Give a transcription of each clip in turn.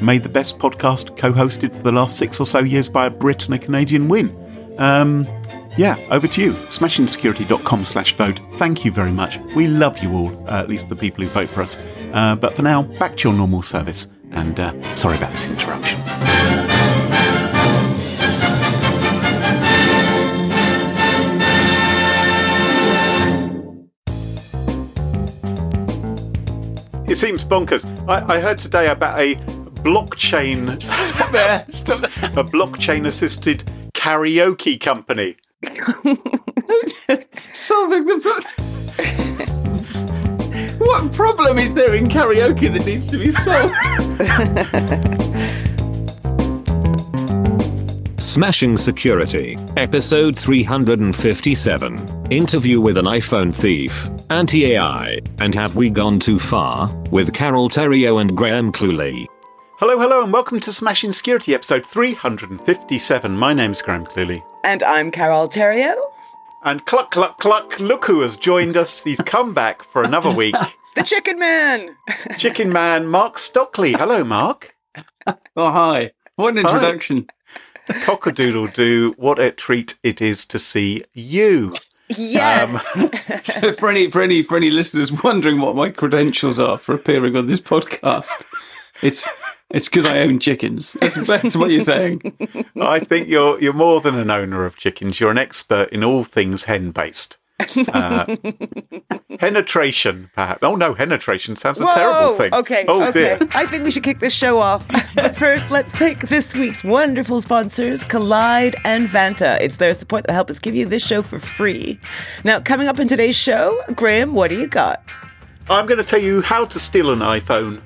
made the best podcast co-hosted for the last six or so years by a Brit and a Canadian win. Um, yeah, over to you. Smashingsecurity.com slash vote. Thank you very much. We love you all, uh, at least the people who vote for us. Uh, but for now, back to your normal service. And uh, sorry about this interruption. It seems bonkers. I, I heard today about a blockchain. Stop there. Stop there. A blockchain assisted karaoke company. Solving the problem. what problem is there in karaoke that needs to be solved? Smashing Security, episode 357. Interview with an iPhone thief, anti AI, and have we gone too far? With Carole Theriault and Graham Cluley. Hello, hello, and welcome to Smashing Security, episode 357. My name's Graham Cluley. And I'm Carole Theriault. And cluck, cluck, cluck, look who has joined us. He's come back for another week. The Chicken Man. Chicken Man, Mark Stockley. Hello, Mark. Oh, hi. What an introduction. Cockadoodle doo. What a treat it is to see you. Yes. Um, So for any for any for any listeners wondering what my credentials are for appearing on this podcast, it's it's because I own chickens. That's, that's what you're saying. I think you're you're more than an owner of chickens. You're an expert in all things hen based. Uh, penetration, perhaps. Oh no, penetration sounds a Whoa, terrible thing. Okay. Oh okay. dear. I think we should kick this show off. but first, let's thank this week's wonderful sponsors, Kolide and Vanta. It's their support that help us give you this show for free. Now, coming up in today's show, Graham, what do you got? I'm going to tell you how to steal an iPhone.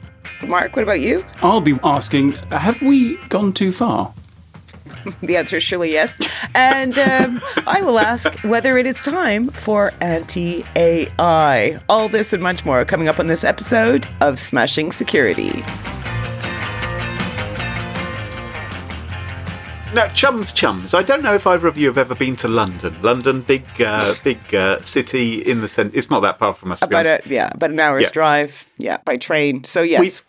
Mark, what about you? I'll be asking, have we gone too far? The answer is surely yes. And um, I will ask whether it is time for anti AI. All this and much more coming up on this episode of Smashing Security. Now, chums, chums. I don't know if either of you have ever been to London. London, big, uh, big uh, city in the centre. It's not that far from us. About a yeah, about an hour's Yeah. drive. Yeah, by train. So yes,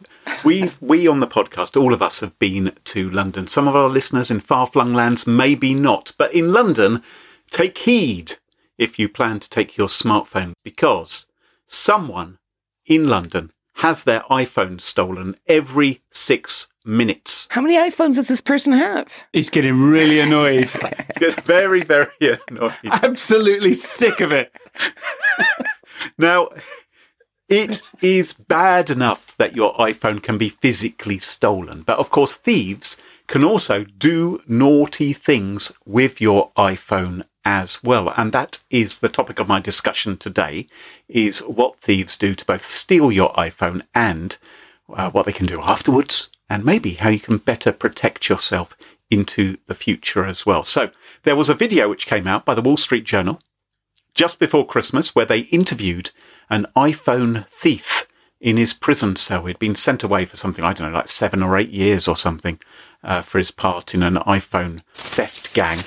we we on the podcast, all of us have been to London. Some of our listeners in far flung lands, maybe not, but in London, take heed if you plan to take your smartphone because someone in London has their iPhone stolen every six minutes. how many iPhones does this person have? He's getting really annoyed. He's getting very, very annoyed. Absolutely sick of it. Now, it is bad enough that your iPhone can be physically stolen, but of course, thieves can also do naughty things with your iPhone as well. And that is the topic of my discussion today is what thieves do to both steal your iPhone and uh, what they can do afterwards and maybe how you can better protect yourself into the future as well. So there was a video which came out by the Wall Street Journal just before Christmas where they interviewed an iPhone thief in his prison cell. He'd been sent away for something, I don't know, like seven or eight years or something uh, for his part in an iPhone theft gang.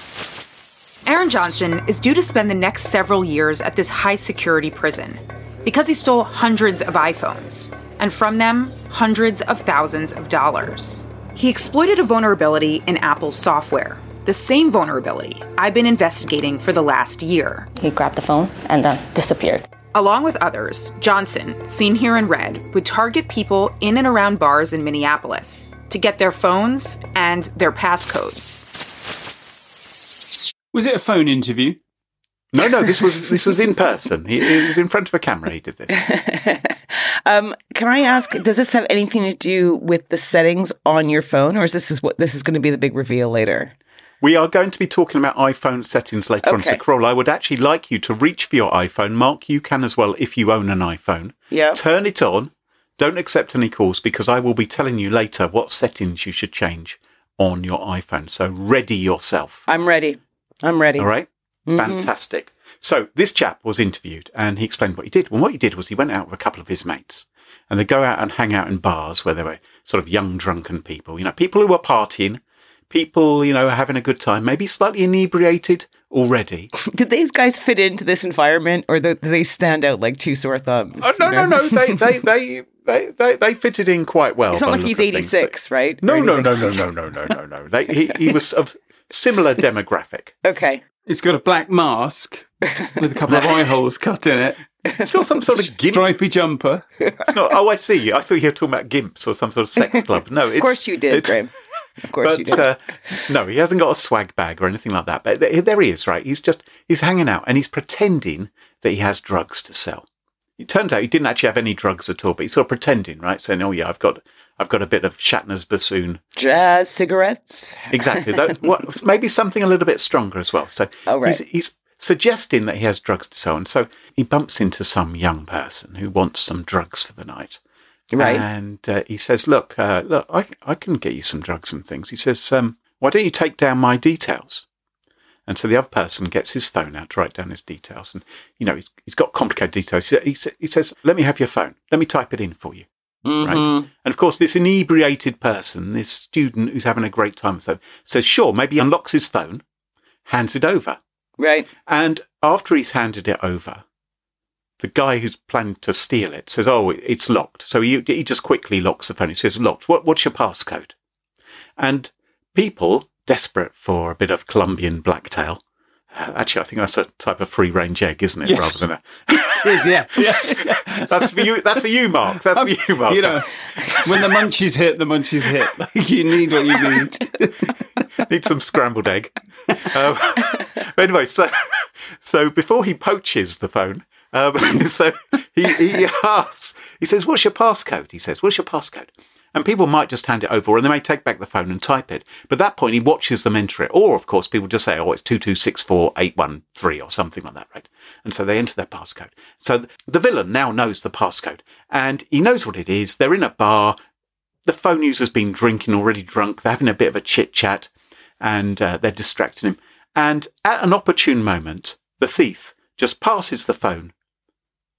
Aaron Johnson is due to spend the next several years at this high security prison because he stole hundreds of iPhones, and from them, hundreds of thousands of dollars. He exploited a vulnerability in Apple's software, the same vulnerability I've been investigating for the last year. He grabbed the phone and then disappeared. Along with others, Johnson, seen here in red, would target people in and around bars in Minneapolis to get their phones and their passcodes. Was it a phone interview? No, no, this was this was in person. He, he was in front of a camera. He did this. um, can I ask? Does this have anything to do with the settings on your phone, or is this is what this is going to be the big reveal later? We are going to be talking about iPhone settings later on. So, Okay. Corolla, I would actually like you to reach for your iPhone. Mark, you can as well if you own an iPhone. Yeah. Turn it on. Don't accept any calls because I will be telling you later what settings you should change on your iPhone. So, ready yourself. I'm ready. I'm ready. All right? Mm-hmm. Fantastic. So this chap was interviewed and he explained what he did. Well, what he did was he went out with a couple of his mates and they go out and hang out in bars where there were sort of young drunken people, you know, people who were partying, people, you know, having a good time, maybe slightly inebriated already. Did these guys fit into this environment, or do they stand out like two sore thumbs? Oh, no, no, no. They, they, they, they, they, they fitted in quite well. It's not like he's look of things. 86, right? No, no, no, no, no, no, no, no, no. They, he, he was of similar demographic. Okay. It's got a black mask with a couple of eye holes cut in it. It's got some sort of gimp Stripy jumper. It's not, oh, I see. I thought you were talking about gimps or some sort of sex club. No, it's, Of course you did, it's- Graham. Of course you But did. uh, no, he hasn't got a swag bag or anything like that. But there he is, right? He's just he's hanging out and he's pretending that he has drugs to sell. It turns out he didn't actually have any drugs at all, but he's sort of pretending, right? Saying, "Oh yeah, I've got I've got a bit of Shatner's bassoon." Jazz cigarettes. Exactly. that, what, maybe something a little bit stronger as well. So Oh, right. he's, he's suggesting that he has drugs to sell, and so he bumps into some young person who wants some drugs for the night. Right. And uh, he says, "Look, uh, look, I, I can get you some drugs and things." He says, um, "Why don't you take down my details?" And so the other person gets his phone out to write down his details, and you know he's, he's got complicated details. He, sa- he says, "Let me have your phone. Let me type it in for you." Mm-hmm. Right? And of course, this inebriated person, this student who's having a great time, so says, "Sure." Maybe he unlocks his phone, hands it over, Right. and after he's handed it over, the guy who's planning to steal it says, "Oh, it's locked." So he he just quickly locks the phone. He says, "Locked. What what's your passcode?" And people desperate for a bit of Colombian blacktail. uh, Actually, I think that's a type of free range egg, isn't it? Yes. Rather than a It is, yeah. yeah. that's for you. That's for you, Mark. That's for you, Mark. You know, when the munchies hit, the munchies hit. Like you need what you need. need some scrambled egg. Um, anyway, so so before he poaches the phone, um, so he, he asks, he says, "What's your passcode?" He says, "What's your passcode?" And people might just hand it over, or they may take back the phone and type it. But at that point, he watches them enter it, or of course, people just say, "Oh, it's two two six four eight one three or something like that, right?" And so they enter their passcode. So the villain now knows the passcode, and he knows what it is. They're in a bar the phone user's been drinking, already drunk. They're having a bit of a chit chat and uh, they're distracting him. And at an opportune moment, the thief just passes the phone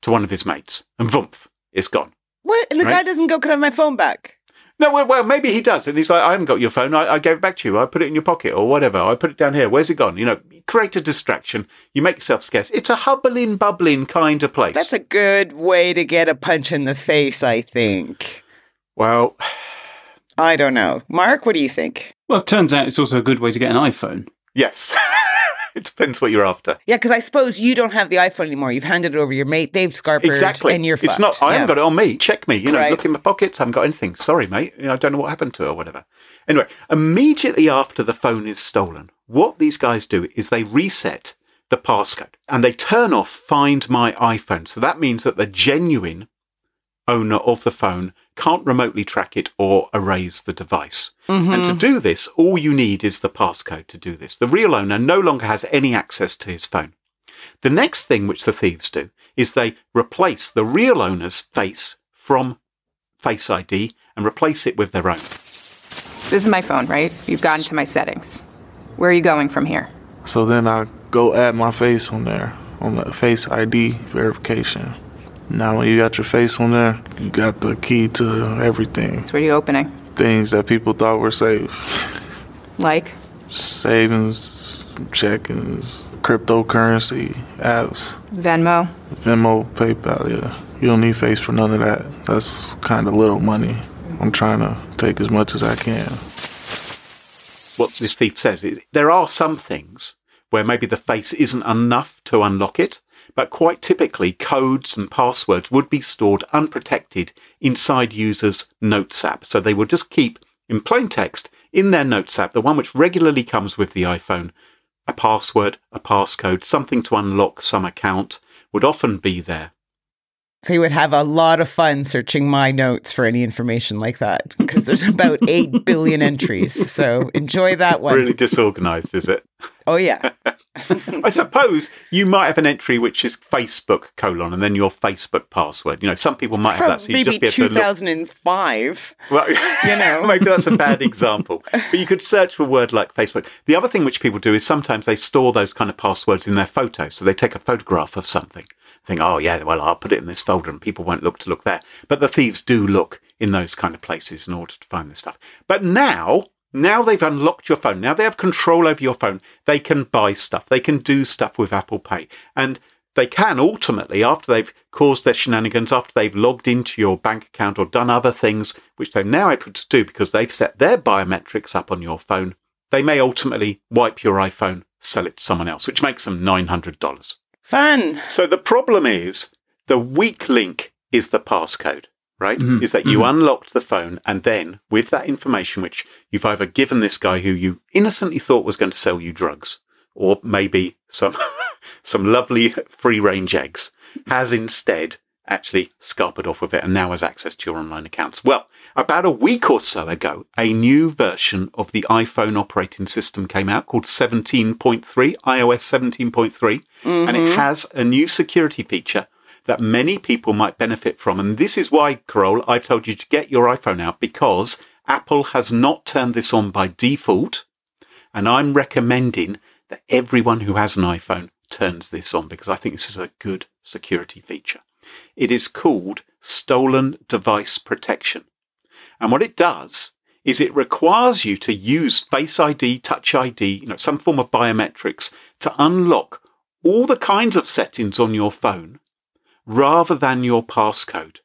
to one of his mates and voomp, it's gone. What? And the guy doesn't go, can I have my phone back? No, well, well, maybe he does. And he's like, I haven't got your phone. I, I gave it back to you. I put it in your pocket or whatever. I put it down here. Where's it gone? You know, create a distraction. You make yourself scarce. It's a hubbling, bubbling kind of place. That's a good way to get a punch in the face, I think. well, I don't know. Mark, what do you think? Well, it turns out it's also a good way to get an iPhone. yes. it depends what you're after. Yeah, because I suppose you don't have the iPhone anymore. You've handed it over to your mate, Dave Scarper, Exactly. and you're It's fucked. not. I Yeah. haven't got it on me. Check me. You know, Right. look in my pockets. I haven't got anything. Sorry, mate. You know, I don't know what happened to it or whatever. Anyway, immediately after the phone is stolen, what these guys do is they reset the passcode and they turn off Find My iPhone. So that means that the genuine owner of the phone can't remotely track it or erase the device. And to mm-hmm. do this, all you need is the passcode to do this. The real owner no longer has any access to his phone. The next thing which the thieves do is they replace the real owner's face from Face ID and replace it with their own. This is my phone, right? You've gotten to my settings. Where are you going from here? So then I go add my face on there on the Face ID verification. Now, when you got your face on there, you got the key to everything. So where are you opening? Things that people thought were safe Like? savings, check-ins, cryptocurrency apps, Venmo? Venmo, PayPal. Yeah, you don't need face for none of that. That's kind of little money. I'm trying to take as much as I can. What this thief says is there are some things where maybe the face isn't enough to unlock it, but quite typically codes and passwords would be stored unprotected inside users' Notes app. So they would just keep in plain text in their Notes app, the one which regularly comes with the iPhone, a password, a passcode, something to unlock some account would often be there. They would have a lot of fun searching my notes for any information like that because there's about 8 billion entries. So enjoy that one. Really disorganized, is it? Oh, yeah. I suppose you might have an entry which is Facebook colon and then your Facebook password. You know, some people might have that. So you maybe just be able to look. 2005. Well, You know. maybe that's a bad example. But you could search for a word like Facebook. The other thing which people do is sometimes they store those kind of passwords in their photos. So they take a photograph of something, think, oh yeah, well I'll put it in this folder, and people won't look to look there. But the thieves do look in those kind of places in order to find this stuff. But now. Now they've unlocked your phone. Now they have control over your phone. They can buy stuff. They can do stuff with Apple Pay. And they can ultimately, after they've caused their shenanigans, after they've logged into your bank account or done other things, which they're now able to do because they've set their biometrics up on your phone, they may ultimately wipe your iPhone, sell it to someone else, which makes them $900. Fun. So the problem is the weak link is the passcode, right? Mhm, Is that you unlocked the phone and then with that information, which you've either given this guy who you innocently thought was going to sell you drugs or maybe some, some lovely free range eggs has instead actually scarpered off with it and now has access to your online accounts. Well, about a week or so ago, a new version of the iPhone operating system came out called 17.3, iOS 17.3, and it mm-hmm. has a new security feature that many people might benefit from. And this is why, Carole, I've told you to get your iPhone out because Apple has not turned this on by default. And I'm recommending that everyone who has an iPhone turns this on because I think this is a good security feature. It is called stolen device protection. And what it does is it requires you to use Face ID, Touch ID, you know, some form of biometrics to unlock all the kinds of settings on your phone rather than your passcode.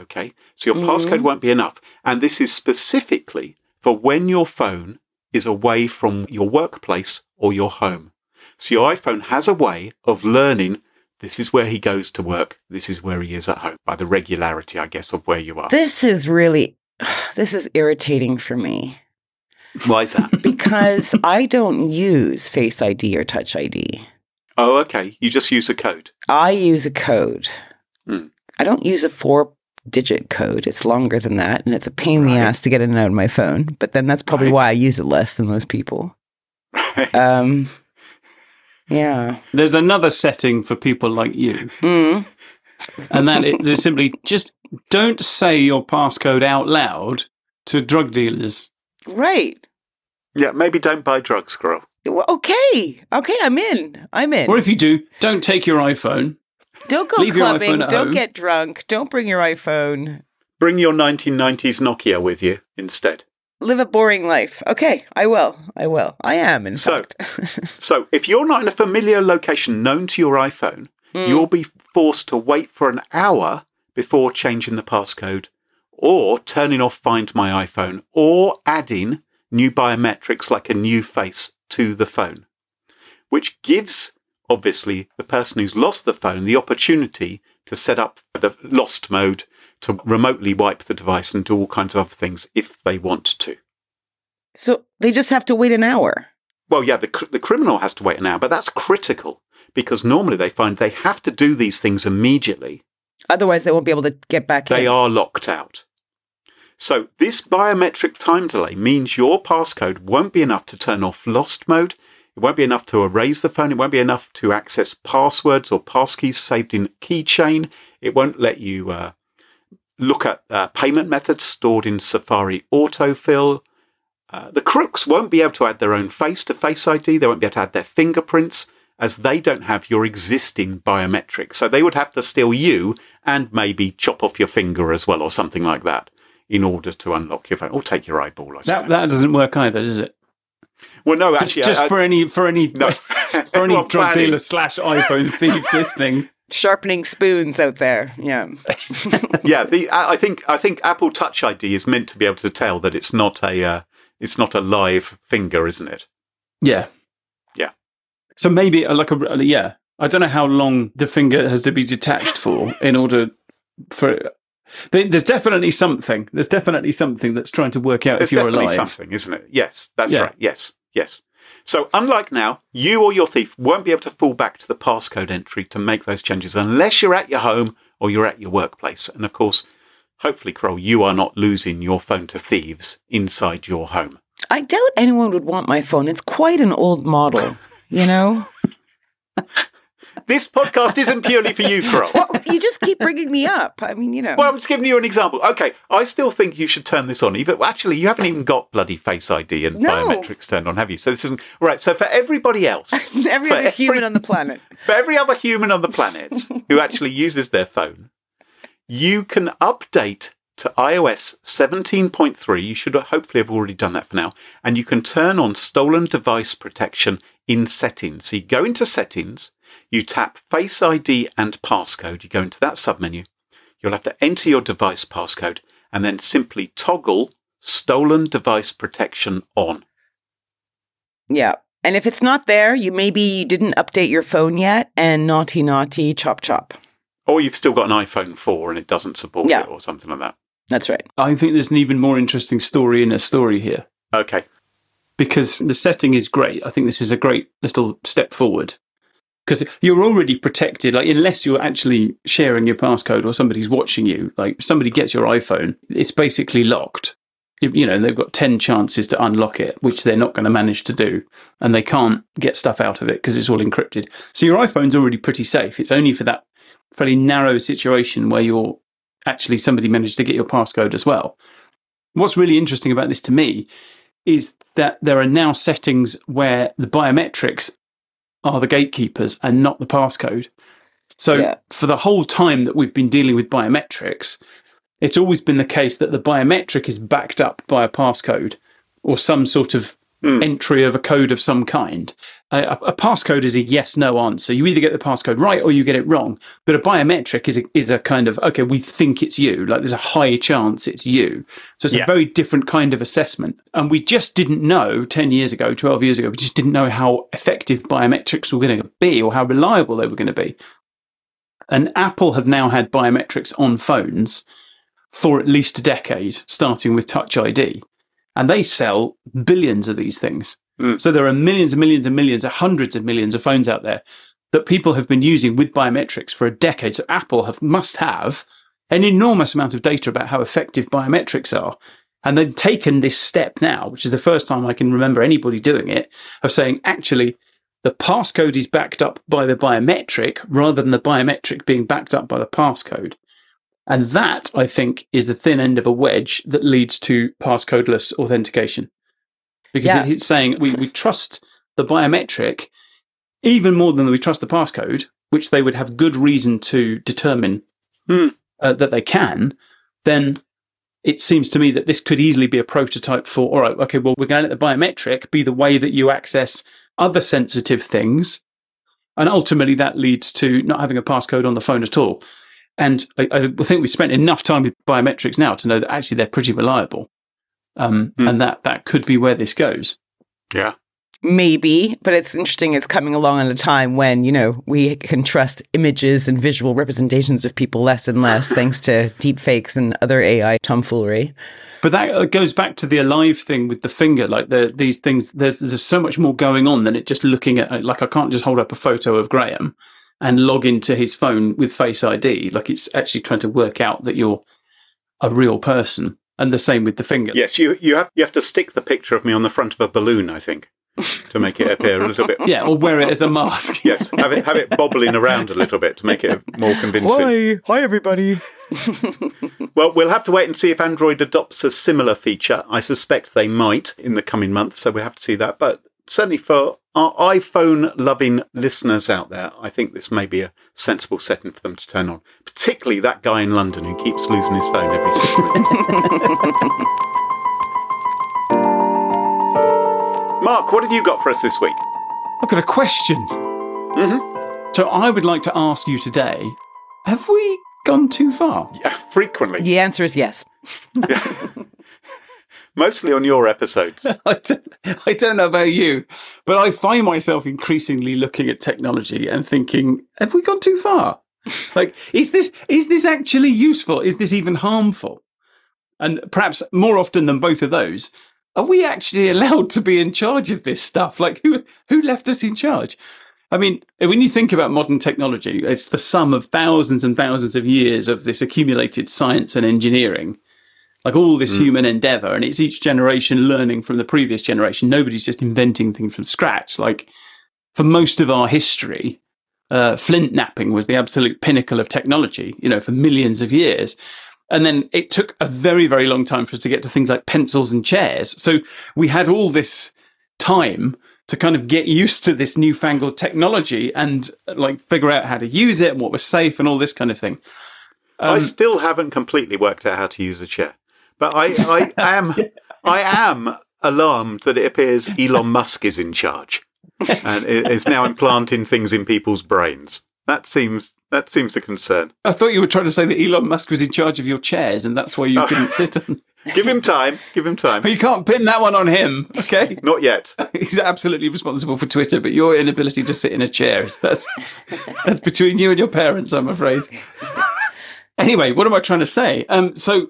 Okay. So your mm-hmm. passcode won't be enough. And this is specifically for when your phone is away from your workplace or your home. So your iPhone has a way of learning this is where he goes to work. This is where he is at home by the regularity, I guess, of where you are. This is really, this is irritating for me Why is that? because I don't use Face ID or Touch ID. oh, okay. You just use a code. I use a code. Hmm. I don't use a four digit code. It's longer than that, and it's a pain in the Right. ass to get in and out of my phone. But then that's probably Right. why I use it less than most people. Right. Um, yeah. There's another setting for people like you, Mm. and that is it- is simply just don't say your passcode out loud to drug dealers. Right. yeah, maybe don't buy drugs, girl. Okay. Okay, I'm in. I'm in. Or if you do, don't take your iPhone. don't go leave clubbing. iPhone at Don't home. get drunk. Don't bring your iPhone. Bring your 1990s Nokia with you instead. Live a boring life. Okay, I will. I will. I am, in So-. So if you're not in a familiar location known to your iPhone, Mm. you'll be forced to wait for an hour before changing the passcode or turning off Find My iPhone or adding new biometrics like a new face to the phone, which gives obviously the person who's lost the phone the opportunity to set up the lost mode to remotely wipe the device and do all kinds of other things if they want to. So they just have to wait an hour. Well, yeah, the, cr- the criminal has to wait an hour, but that's critical because normally they find they have to do these things immediately. Otherwise, they won't be able to get back They in. They are locked out. So this biometric time delay means your passcode won't be enough to turn off lost mode. It won't be enough to erase the phone. It won't be enough to access passwords or passkeys saved in keychain. It won't let you uh, look at uh, payment methods stored in Safari autofill. Uh, the crooks won't be able to add their own face to Face ID. They won't be able to add their fingerprints as they don't have your existing biometrics. So they would have to steal you and maybe chop off your finger as well or something like that in order to unlock your phone or take your eyeball. I That suppose. that doesn't work either, does it? well, no, Just, actually, just I- I- for any for any no. for any Well, drug dealer slash iPhone thieves listening. Sharpening spoons out there. Yeah. yeah, the I I think I think Apple Touch ID is meant to be able to tell that it's not a uh, it's not a live finger, isn't it? Yeah, Yeah. So maybe uh, like a yeah. I don't know how long the finger has to be detached for in order for. There's definitely something. There's definitely something that's trying to work out There's if you're definitely alive. something, isn't it? Yes, that's Yeah. right. Yes, yes. So, unlike now, you or your thief won't be able to fall back to the passcode entry to make those changes unless you're at your home or you're at your workplace. And of course, hopefully, Carole, you are not losing your phone to thieves inside your home. I doubt anyone would want my phone. It's quite an old model, you know? This podcast isn't purely for you, Carole. well, you just keep bringing me up. I mean, you know. Well, I'm just giving you an example. Okay, I still think you should turn this on. Even actually, you haven't even got bloody Face ID and No. biometrics turned on, have you? So this isn't right. So for everybody else, every other human on the planet. for every other human on the planet who actually uses their phone, you can update to iOS 17.3. You should hopefully have already done that for now. And you can turn on stolen device protection in settings. So you go into settings, you tap Face ID and passcode. You go into that submenu. You'll have to enter your device passcode and then simply toggle stolen device protection on. Yeah. And if it's not there, you maybe you didn't update your phone yet and naughty naughty chop chop. Or you've still got an iPhone 4 and it doesn't support Yeah. it or something like that. That's right. I think there's an even more interesting story in a story here Okay. because the setting is great. I think this is a great little step forward because you're already protected. Like unless you're actually sharing your passcode or somebody's watching you, like somebody gets your iPhone, it's basically locked. You, know, they've got ten chances to unlock it, which they're not going to manage to do, and they can't get stuff out of it because it's all encrypted. So your iPhone's already pretty safe. It's only for that fairly narrow situation where you're actually somebody managed to get your passcode as well. What's really interesting about this to me is that there are now settings where the biometrics are the gatekeepers and not the passcode. So Yeah. for the whole time that we've been dealing with biometrics, it's always been the case that the biometric is backed up by a passcode or some sort of Hmm. entry of a code of some kind. A, a a passcode is a yes no answer. You either get the passcode right or you get it wrong. But a biometric is a, is a kind of, okay, we think it's you. Like there's a high chance it's you. So it's Yeah. a very different kind of assessment. And we just didn't know 10 years ago, 12 years ago, we just didn't know how effective biometrics were going to be or how reliable they were going to be. And Apple have now had biometrics on phones for at least a decade, starting with Touch ID. And they sell billions of these things. Mm. So there are millions and millions and millions, hundreds of millions of phones out there that people have been using with biometrics for a decade. So Apple have must have an enormous amount of data about how effective biometrics are. And they've taken this step now, which is the first time I can remember anybody doing it, of saying actually the passcode is backed up by the biometric rather than the biometric being backed up by the passcode. And that, I think, is the thin end of a wedge that leads to passcodeless authentication. Because Yeah. it's saying we, we trust the biometric even more than we trust the passcode, which they would have good reason to determine Hmm. uh, that they can, then it seems to me that this could easily be a prototype for all right, okay, well, we're going to let the biometric be the way that you access other sensitive things. And ultimately, that leads to not having a passcode on the phone at all. And I, I think we've spent enough time with biometrics now to know that actually they're pretty reliable. Um, Hmm. And that, that could be where this goes. Yeah. Maybe, but it's interesting. It's coming along at a time when, you know, we can trust images and visual representations of people less and less thanks to deep fakes and other AI tomfoolery. But that uh, goes back to the alive thing with the finger. Like the, these things, there's there's so much more going on than it just looking at. Like I can't just hold up a photo of Graham and log into his phone with Face ID. Like it's actually trying to work out that you're a real person. And the same with the finger. Yes, you you have you have to stick the picture of me on the front of a balloon, I think, to make it appear a little bit. Yeah, or wear it as a mask. Yes, have it have it bobbling around a little bit to make it more convincing. hi everybody. Well, we'll have to wait and see if Android adopts a similar feature. I suspect they might in the coming months, so we have to see that. But certainly for our iPhone loving listeners out there, I think this may be a sensible setting for them to turn on. Particularly that guy in London who keeps losing his phone every six minutes. Mark, what have you got for us this week? I've got a question. Mm-hmm. So I would like to ask you today: Have we gone too far? Yeah, frequently, The answer is yes. mostly on your episodes. I don't, I don't know about you, but I find myself increasingly looking at technology and thinking, have we gone too far? like, is this is this actually useful? Is this even harmful? And perhaps more often than both of those, are we actually allowed to be in charge of this stuff? Like, who who left us in charge? I mean, when you think about modern technology, it's the sum of thousands and thousands of years of this accumulated science and engineering, like all this human endeavor, and it's each generation learning from the previous generation. Nobody's just inventing things from scratch. Like for most of our history, uh, flint knapping was the absolute pinnacle of technology, you know, for millions of years. And then it took a very, very long time for us to get to things like pencils and chairs. So we had all this time to kind of get used to this newfangled technology and like figure out how to use it and what was safe and all this kind of thing. I still haven't completely worked out how to use a chair, but I, I am I am alarmed that it appears Elon Musk is in charge and i- is now implanting things in people's brains. That seems that seems a concern. I thought you were trying to say that Elon Musk was in charge of your chairs and that's why you couldn't sit on. Give him time. Give him time. But you can't pin that one on him, okay? Not yet. He's absolutely responsible for Twitter, but your inability to sit in a chair is that's that's between you and your parents, I'm afraid. Anyway, what am I trying to say? Um, so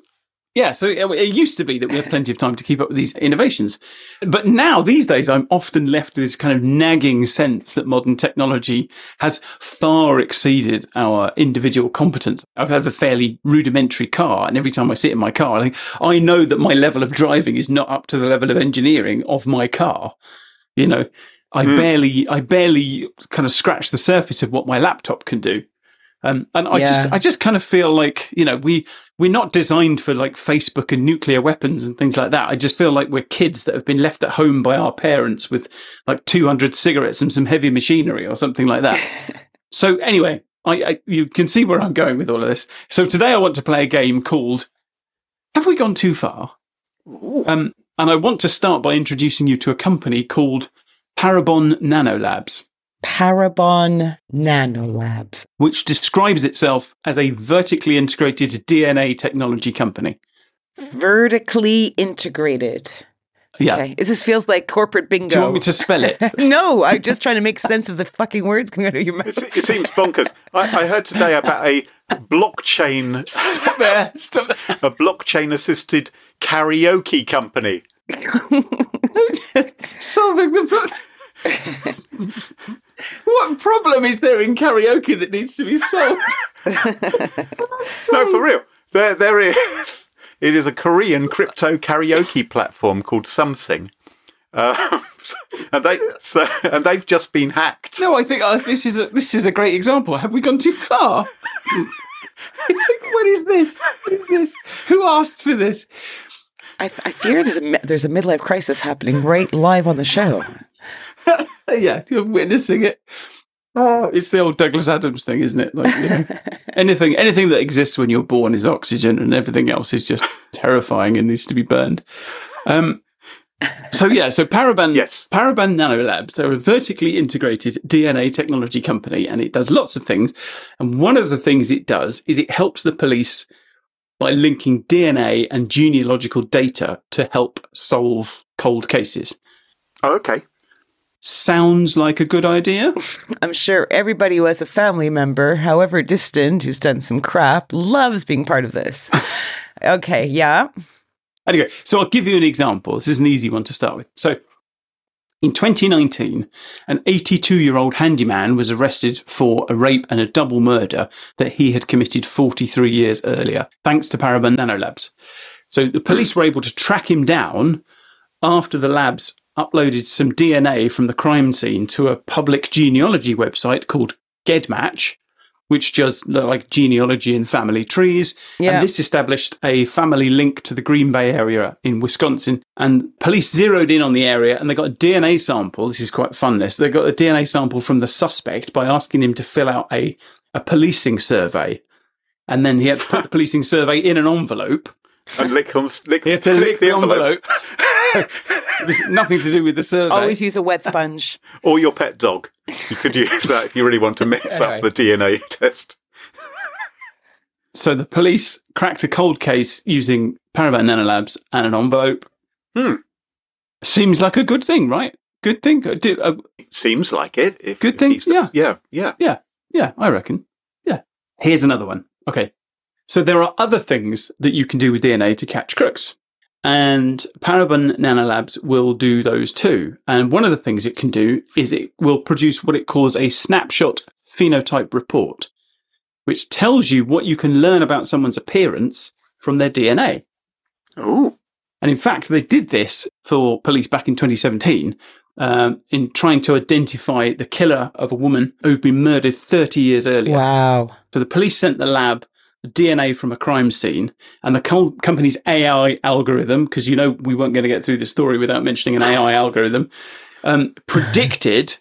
yeah, so it, it used to be that we had plenty of time to keep up with these innovations, but now these days I'm often left with this kind of nagging sense that modern technology has far exceeded our individual competence. I've had a fairly rudimentary car, and every time I sit in my car, I think I know that my level of driving is not up to the level of engineering of my car. You know, I hmm. barely, I barely kind of scratch the surface of what my laptop can do. Um, and I just, I just kind of feel like you know we we're not designed for like Facebook and nuclear weapons and things like that. I just feel like we're kids that have been left at home by our parents with like 200 cigarettes and some heavy machinery or something like that. so anyway, I, I you can see where I'm going with all of this. So today I want to play a game called Have We Gone Too Far? Um, and I want to start by introducing you to a company called Parabon Nanolabs. Parabon Nanolabs. which describes itself as a vertically integrated DNA technology company. Vertically integrated. Yeah. Okay. This feels like corporate bingo. Do you want me to spell it? no, I'm just trying to make sense of the fucking words coming out of your mouth. It's, it seems bonkers. I, I heard today about a blockchain Stop there. Stop there. a blockchain assisted karaoke company. Solving the problem. What problem is there in karaoke that needs to be solved? No, for real. There, there is. It is a Korean crypto karaoke platform called Something, uh, and they so, and they've just been hacked. No, I think uh, this is a, this is a great example. Have we gone too far? what is this? What is this? Who asked for this? I, I fear there's a there's a midlife crisis happening right live on the show. yeah, you're witnessing it. Oh, it's the old Douglas Adams thing, isn't it? Like, you know, anything, anything that exists when you're born is oxygen, and everything else is just terrifying and needs to be burned. Um, so yeah, so Parabon, Yes. Parabon Nanolabs, they're a vertically integrated DNA technology company, and it does lots of things. And one of the things it does is it helps the police by linking DNA and genealogical data to help solve cold cases. Oh, okay. Sounds like a good idea. I'm sure everybody who has a family member, however distant, who's done some crap, loves being part of this. okay, yeah. Anyway, so I'll give you an example. This is an easy one to start with. So, in 2019, an 82 year old handyman was arrested for a rape and a double murder that he had committed 43 years earlier, thanks to Parabon Nanolabs. So, the police were able to track him down after the labs uploaded some DNA from the crime scene to a public genealogy website called GEDmatch, which does like genealogy and family trees. Yeah. And this established a family link to the Green Bay area in Wisconsin. And police zeroed in on the area and they got a DNA sample. This is quite fun, this. They got a DNA sample from the suspect by asking him to fill out a, a policing survey. And then he had to put the policing survey in an envelope. And lick on lick, He had to lick the envelope. it was nothing to do with the survey. Always use a wet sponge. or your pet dog. You could use that if you really want to mix up the DNA test. So the police cracked a cold case using Parabon Nanolabs and an envelope. Hmm. Seems like a good thing, right? Good thing. Uh, do- uh, Seems like it. If Good thing, the- yeah. yeah, yeah. yeah, yeah, I reckon. Yeah. Here's another one. Okay. So there are other things that you can do with DNA to catch crooks. And Parabon Nanolabs will do those too. And one of the things it can do is it will produce what it calls a snapshot phenotype report, which tells you what you can learn about someone's appearance from their DNA. Oh, And in fact, they did this for police back in 2017 um, in trying to identify the killer of a woman who'd been murdered 30 years earlier. Wow. So the police sent the lab the DNA from a crime scene and the com- company's AI algorithm, because you know we weren't going to get through the story without mentioning an AI algorithm, um, predicted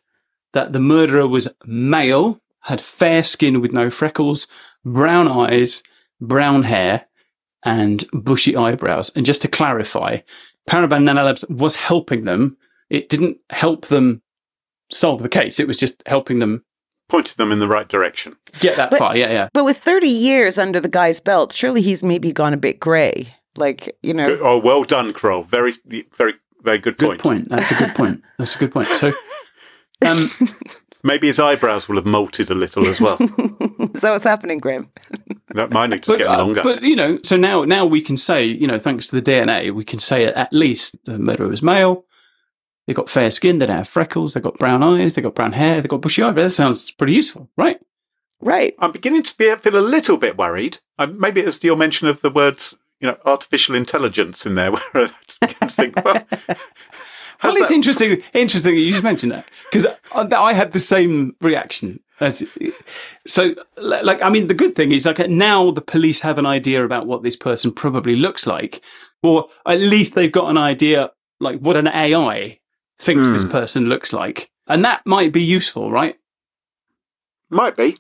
that the murderer was male, had fair skin with no freckles, brown eyes, brown hair, and bushy eyebrows. And just to clarify, Parabon Nanolabs was helping them. It didn't help them solve the case. It was just helping them pointed them in the right direction. get that But- far. Yeah, yeah. But with 30 years under the guy's belt, surely he's maybe gone a bit grey. Like, you know. Good- Oh, well done, Carole. Very, very, very good Good point. point. That's a good point. That's a good point. So, um, Maybe his eyebrows will have molted a little as well. so what's happening, Graham? that mine are just but, getting uh, longer. but you know, so now now we can say, you know, thanks to the DNA, we can say at least the murderer was male. They got fair skin. They don't have freckles. they've got brown eyes. they've got brown hair. they've got bushy eyebrows. That sounds pretty useful, right? Right. I'm beginning to be, feel a little bit worried. Um, maybe it's your mention of the words, you know, artificial intelligence in there, where I just began to think, well, Well, has it's that- interesting. Interesting that you just mentioned that because I, I had the same reaction. As, so, like, I mean, the good thing is, like, now the police have an idea about what this person probably looks like, or at least they've got an idea, like, what an AI thinks this Hmm. person looks like, and that might be useful, right? might be.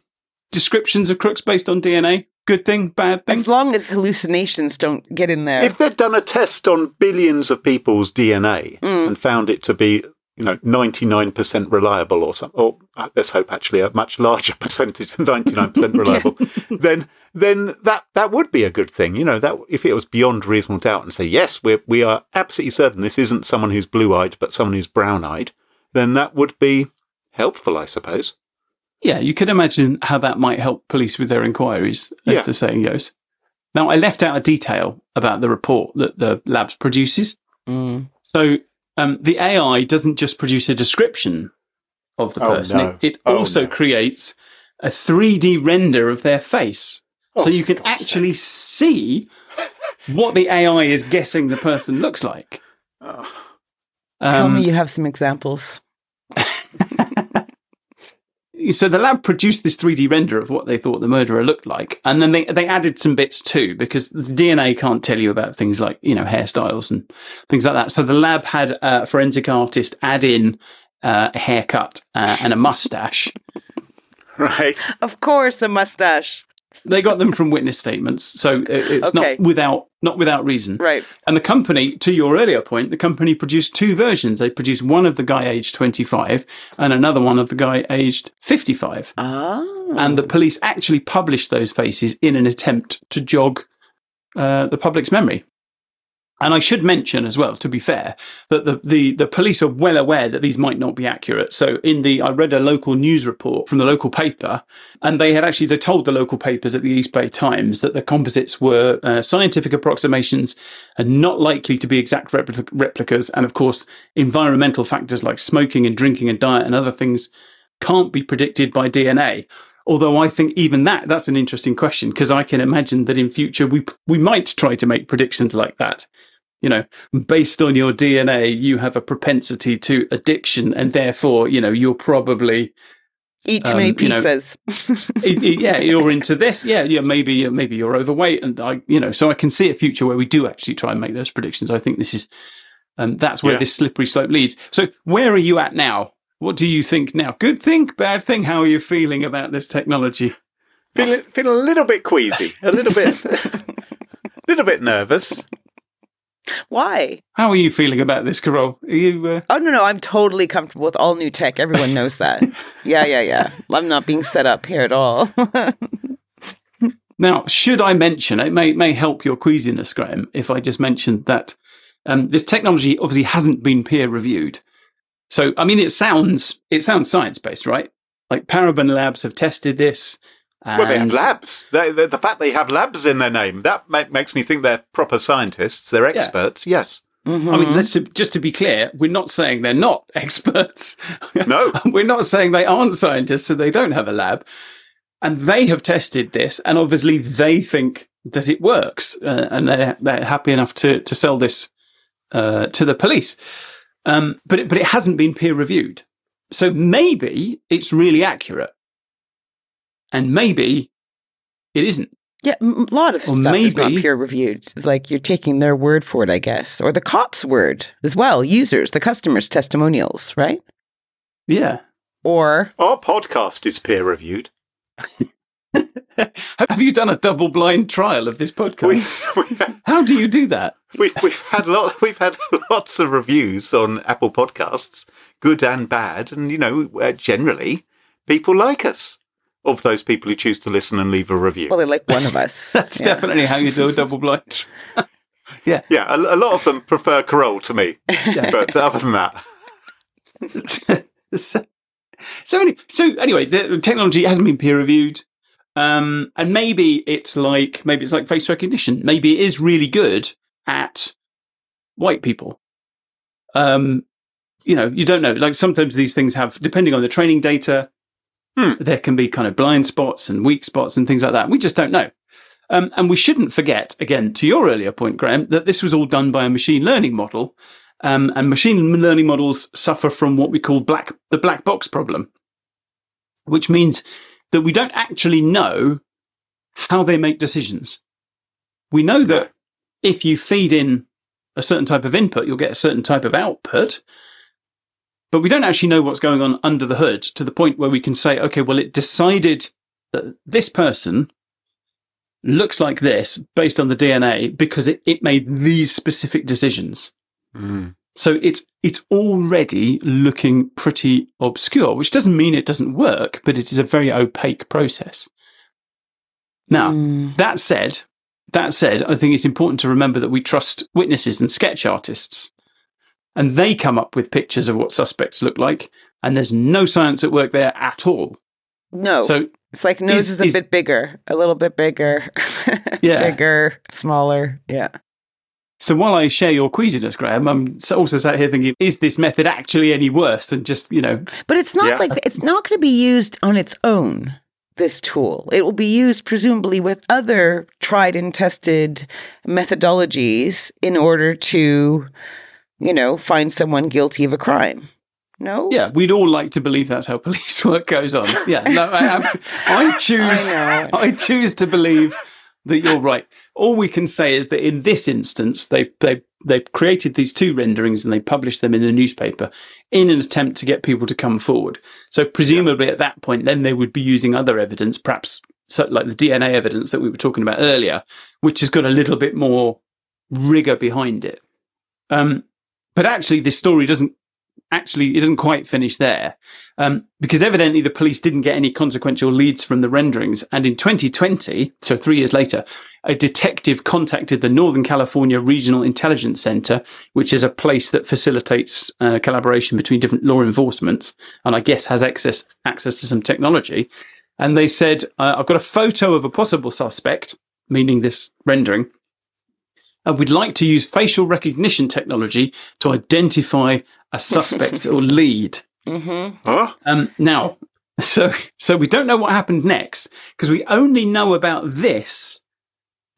Descriptions of crooks based on DNA. Good thing, bad thing. As long as hallucinations don't get in there. If they'd done a test on billions of people's DNA Mm. and found it to be, you know, 99% reliable or something, or uh, let's hope actually a much larger percentage than 99% reliable, then then that that would be a good thing. You know, that if it was beyond reasonable doubt and say, yes, we we are absolutely certain this isn't someone who's blue-eyed, but someone who's brown-eyed, then that would be helpful, I suppose. Yeah, you could imagine how that might help police with their inquiries, as Yeah. the saying goes. Now, I left out a detail about the report that the labs produces. Mm. So, um, the AI doesn't just produce a description of the Oh, person; no. it, it Oh, also no. creates a 3D render of their face, Oh, so you can God's actually see what the AI is guessing the person looks like. Oh. Tell Um, me you have some examples. so the lab produced this 3D render of what they thought the murderer looked like, and then they they added some bits too because the DNA can't tell you about things like you know hairstyles and things like that. So the lab had a forensic artist add in uh, a haircut uh, and a mustache. Right. Of course, a mustache. They got them from witness statements, so it's Okay. not without not without reason. Right. And the company, to your earlier point, the company produced two versions. They produced one of the guy aged 25 and another one of the guy aged 55. Ah. and the police actually published those faces in an attempt to jog uh, the public's memory. And I should mention as well, to be fair, that the, the, the police are well aware that these might not be accurate. So in the I read a local news report from the local paper, and they had actually they told the local papers at the East Bay Times that the composites were uh, scientific approximations and not likely to be exact repli- replicas. And of course, environmental factors like smoking and drinking and diet and other things can't be predicted by DNA. Although I think even that that's an interesting question because I can imagine that in future we we might try to make predictions like that. You know, based on your DNA, you have a propensity to addiction, and therefore, you know, you're probably Eat too um, many you know, pizzas. I- I- yeah, you're into this. Yeah, yeah, maybe maybe you're overweight, and I, you know, so I can see a future where we do actually try and make those predictions. I think this is, um, that's where Yeah. this slippery slope leads. So, where are you at now? What do you think now? Good thing, bad thing? How are you feeling about this technology? Feeling, feeling a little bit queasy, a little bit, a little bit nervous. Why? How are you feeling about this, Carole? Are you? Uh, Oh no, no, I'm totally comfortable with all new tech. Everyone knows that. yeah, yeah, yeah. I'm not being set up here at all. Now, should I mention, it may, may help your queasiness, Graham, if I just mentioned that um, this technology obviously hasn't been peer reviewed. So, I mean, it sounds, it sounds science based, right? Like Parabon Labs have tested this well, they have labs. They, they, the fact they have labs in their name that ma- makes me think they're proper scientists. They're experts. Yes. I mean, let's just to be clear, we're not saying they're not experts. No. we're not saying they aren't scientists, so they don't have a lab. And they have tested this, and obviously they think that it works, uh, and they're, they're happy enough to to sell this uh, to the police. Um, but it, but it hasn't been peer reviewed, so maybe it's really accurate, and maybe it isn't. Yeah, a lot of Or stuff is not peer reviewed. It's like you're taking their word for it, I guess, or the cops' word as well. Users, the customers' testimonials, right? Yeah. Or Our podcast is peer reviewed. Have you done a double blind trial of this podcast? We, we, How do you do that? we've we've had lot we've had lots of reviews on Apple Podcasts, good and bad, and you know uh, generally people like us. Of those people who choose to listen and leave a review, well, they're like one of us. That's Yeah. definitely how you do a double blind. yeah, a, a lot of them prefer Carole to me, but other than that, so, so, any, so anyway, the technology hasn't been peer reviewed, um, and maybe it's like maybe it's like face recognition. Maybe it is really good at white people. Um, you know, you don't know. Like sometimes these things have, depending on the training data, Hmm. there can be kind of blind spots and weak spots and things like that. We just don't know. Um, and we shouldn't forget, again, to your earlier point, Graham, that this was all done by a machine learning model. Um, and machine learning models suffer from what we call black the black box problem, which means that we don't actually know how they make decisions. We know that if you feed in a certain type of input, you'll get a certain type of output. But we don't actually know what's going on under the hood to the point where we can say, okay, well, it decided that this person looks like this based on the DNA because it, it made these specific decisions. Mm. So it's it's already looking pretty obscure, which doesn't mean it doesn't work, but it is a very opaque process. Now, Mm. that said, that said, I think it's important to remember that we trust witnesses and sketch artists. And they come up with pictures of what suspects look like, and there's no science at work there at all. no, So it's like nose is- is, a is- bit bigger, a little bit bigger, Yeah. bigger, smaller. Yeah. So while I share your queasiness, Graham, I'm also sat here thinking, is this method actually any worse than just, you know, But it's not Yeah. like it's not going to be used on its own. This tool, it will be used presumably with other tried and tested methodologies in order to, you know, find someone guilty of a crime. No, yeah, we'd all like to believe that's how police work goes on. Yeah, no, I, I choose, I. I choose to believe that you're right. All we can say is that in this instance, they they they created these two renderings and they published them in the newspaper in an attempt to get people to come forward. So presumably at that point, then they would be using other evidence, perhaps like the DNA evidence that we were talking about earlier, which has got a little bit more rigor behind it. Um, but actually, this story doesn't actually it doesn't quite finish there um, because evidently the police didn't get any consequential leads from the renderings. And in 2020 so three years later a detective contacted the northern california regional intelligence center which is a place that facilitates uh, collaboration between different law enforcement and i guess has access access to some technology. And they said uh, i've got a photo of a possible suspect meaning this rendering and we'd like to use facial recognition technology to identify a suspect or lead. Mm-hmm. Huh? Um, now, so so we don't know what happened next because we only know about this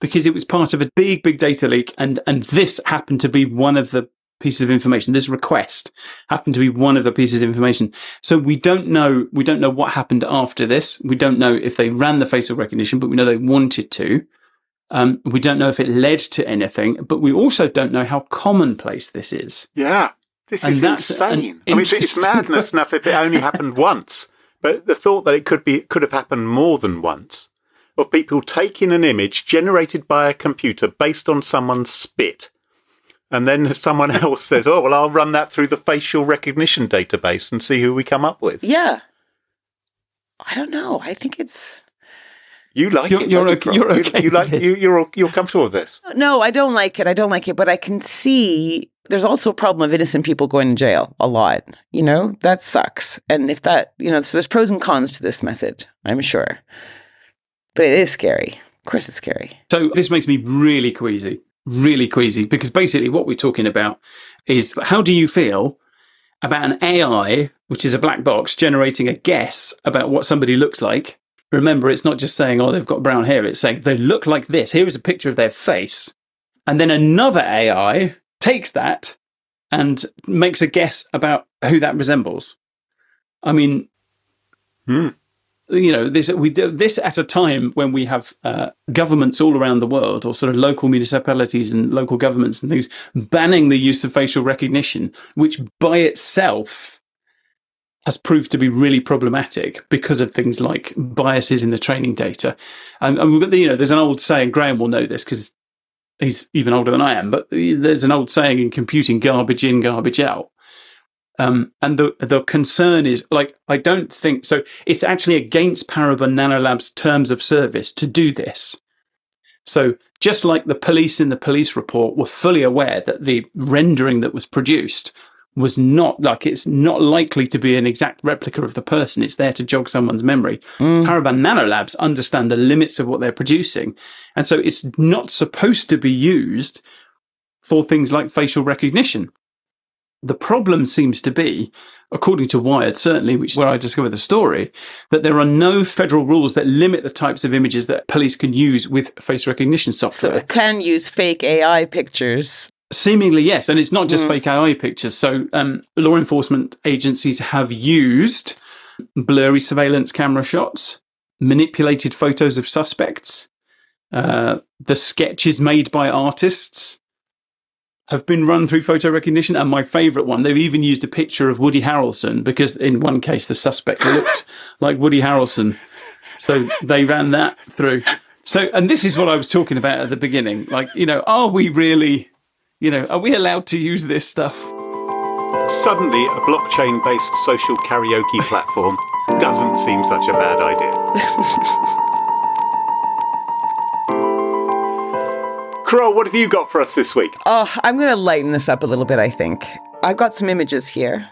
because it was part of a big, big data leak, and and this happened to be one of the pieces of information. This request happened to be one of the pieces of information. So we don't know we don't know what happened after this. We don't know if they ran the facial recognition, but we know they wanted to. Um, we don't know if it led to anything, but we also don't know how commonplace this is. Yeah, this And is insane. I mean, it's, it's madness enough if it only happened once, but the thought that it could be could have happened more than once of people taking an image generated by a computer based on someone's spit. And then someone else says, "Oh well, I'll run that through the facial recognition database and see who we come up with." Yeah. I don't know. I think it's You like You're- it? you're don't you, okay- you're okay You, like with you, you're you're comfortable with this? no, I don't like it. I don't like it, but I can see there's also a problem of innocent people going to jail a lot. You know, that sucks. And if that, you know, so there's pros and cons to this method, I'm sure. But it is scary. Of course, it's scary. So this makes me really queasy, really queasy, because basically what we're talking about is how do you feel about an AI, which is a black box, generating a guess about what somebody looks like? Remember, it's not just saying, oh, they've got brown hair. It's saying they look like this. Here is a picture of their face. And then another AI takes that and makes a guess about who that resembles. I mean, Hmm. you know, this we do this at a time when we have uh, governments all around the world, or sort of local municipalities and local governments and things, banning the use of facial recognition, which by itself has proved to be really problematic because of things like biases in the training data. And, and we've got the, you know, there's an old saying. Graham will know this because he's even older than I am. But there's an old saying in computing: garbage in, garbage out. Um, and the the concern is like I don't think so. It's actually against Parabon Nanolabs' terms of service to do this. So just like the police in the police report were fully aware that the rendering that was produced was not like it's not likely to be an exact replica of the person. It's there to jog someone's memory. Mm. Parabon Nanolabs understand the limits of what they're producing, and so it's not supposed to be used for things like facial recognition. The problem seems to be, according to Wired, certainly, which is where I discovered the story, that there are no federal rules that limit the types of images that police can use with face recognition software. So it can use fake AI pictures. Seemingly, yes. And it's not just Mm. fake AI pictures. So, um, law enforcement agencies have used blurry surveillance camera shots, manipulated photos of suspects, uh, the sketches made by artists have been run through photo recognition. And my favorite one, they've even used a picture of Woody Harrelson because in one case the suspect looked like Woody Harrelson. So they ran that through. So, and this is what I was talking about at the beginning. Like, you know, are we really, you know, are we allowed to use this stuff? Suddenly, a blockchain based social karaoke platform doesn't seem such a bad idea. Carole, what have you got for us this week? Oh, I'm going to lighten this up a little bit, I think. I've got some images here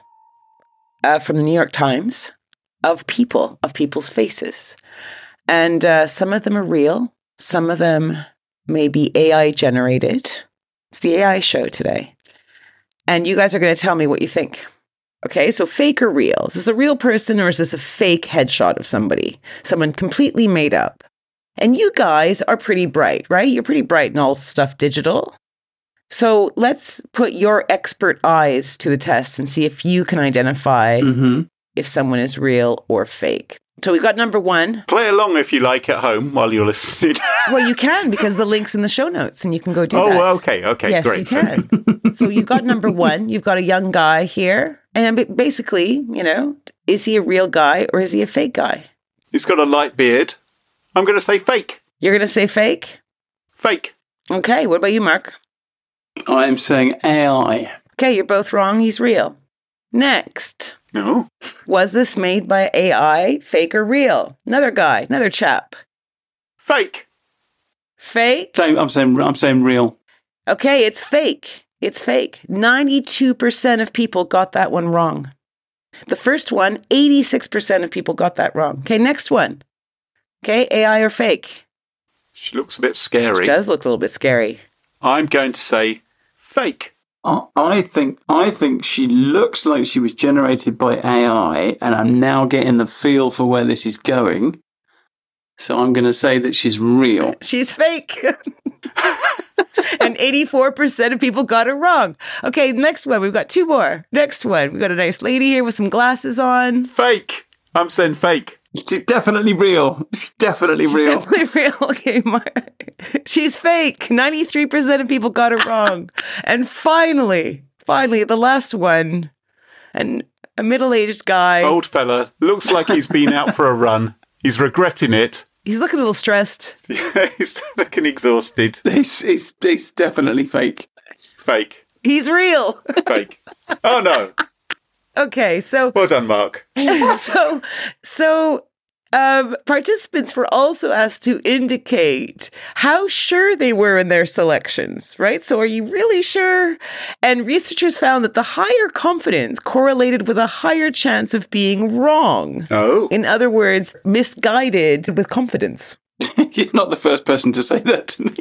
uh, from the New York Times of people, of people's faces. And uh, some of them are real, some of them may be AI generated. It's the AI show today. And you guys are going to tell me what you think. Okay, so fake or real? Is this a real person or is this a fake headshot of somebody? Someone completely made up. And you guys are pretty bright, right? You're pretty bright in all stuff digital. So let's put your expert eyes to the test and see if you can identify Mm-hmm. if someone is real or fake. So we've got number one. Play along if you like at home while you're listening. Well, you can because the link's in the show notes and you can go do oh, that. oh, okay, okay, yes, great. you can. so you've got number one. You've got a young guy here. And basically, you know, is he a real guy or is he a fake guy? He's got a light beard. I'm going to say fake. You're going to say fake? Fake. Okay. What about you, Mark? I'm saying AI. Okay, you're both wrong. He's real. Next. No. Was this made by AI, fake or real? Another guy, another chap. Fake. Fake? Same, I'm saying I'm saying real. Okay, it's fake. It's fake. 92% of people got that one wrong. The first one, 86% of people got that wrong. Okay, next one. Okay, AI or fake? She looks a bit scary. Which does look a little bit scary. I'm going to say fake. I I think I think she looks like she was generated by AI, and I'm now getting the feel for where this is going. So I'm going to say that she's real. She's fake. and 84% of people got it wrong. Okay, next one. We've got two more. Next one. We've got a nice lady here with some glasses on. Fake. I'm saying fake. She's definitely real. She's definitely She's real. definitely real. Okay, Mark. She's fake. 93% of people got it wrong. and finally, finally, the last one. And a middle aged guy. Old fella. Looks like he's been out for a run. He's regretting it. He's looking a little stressed. Yeah, he's looking exhausted. He's, it's, it's definitely fake. Fake. He's real. Fake. Oh no. Okay, so Well done, Mark. so so um, participants were also asked to indicate how sure they were in their selections, right? So, are you really sure? And researchers found that the higher confidence correlated with a higher chance of being wrong. Oh. In other words, misguided with confidence. You're not the first person to say that to me.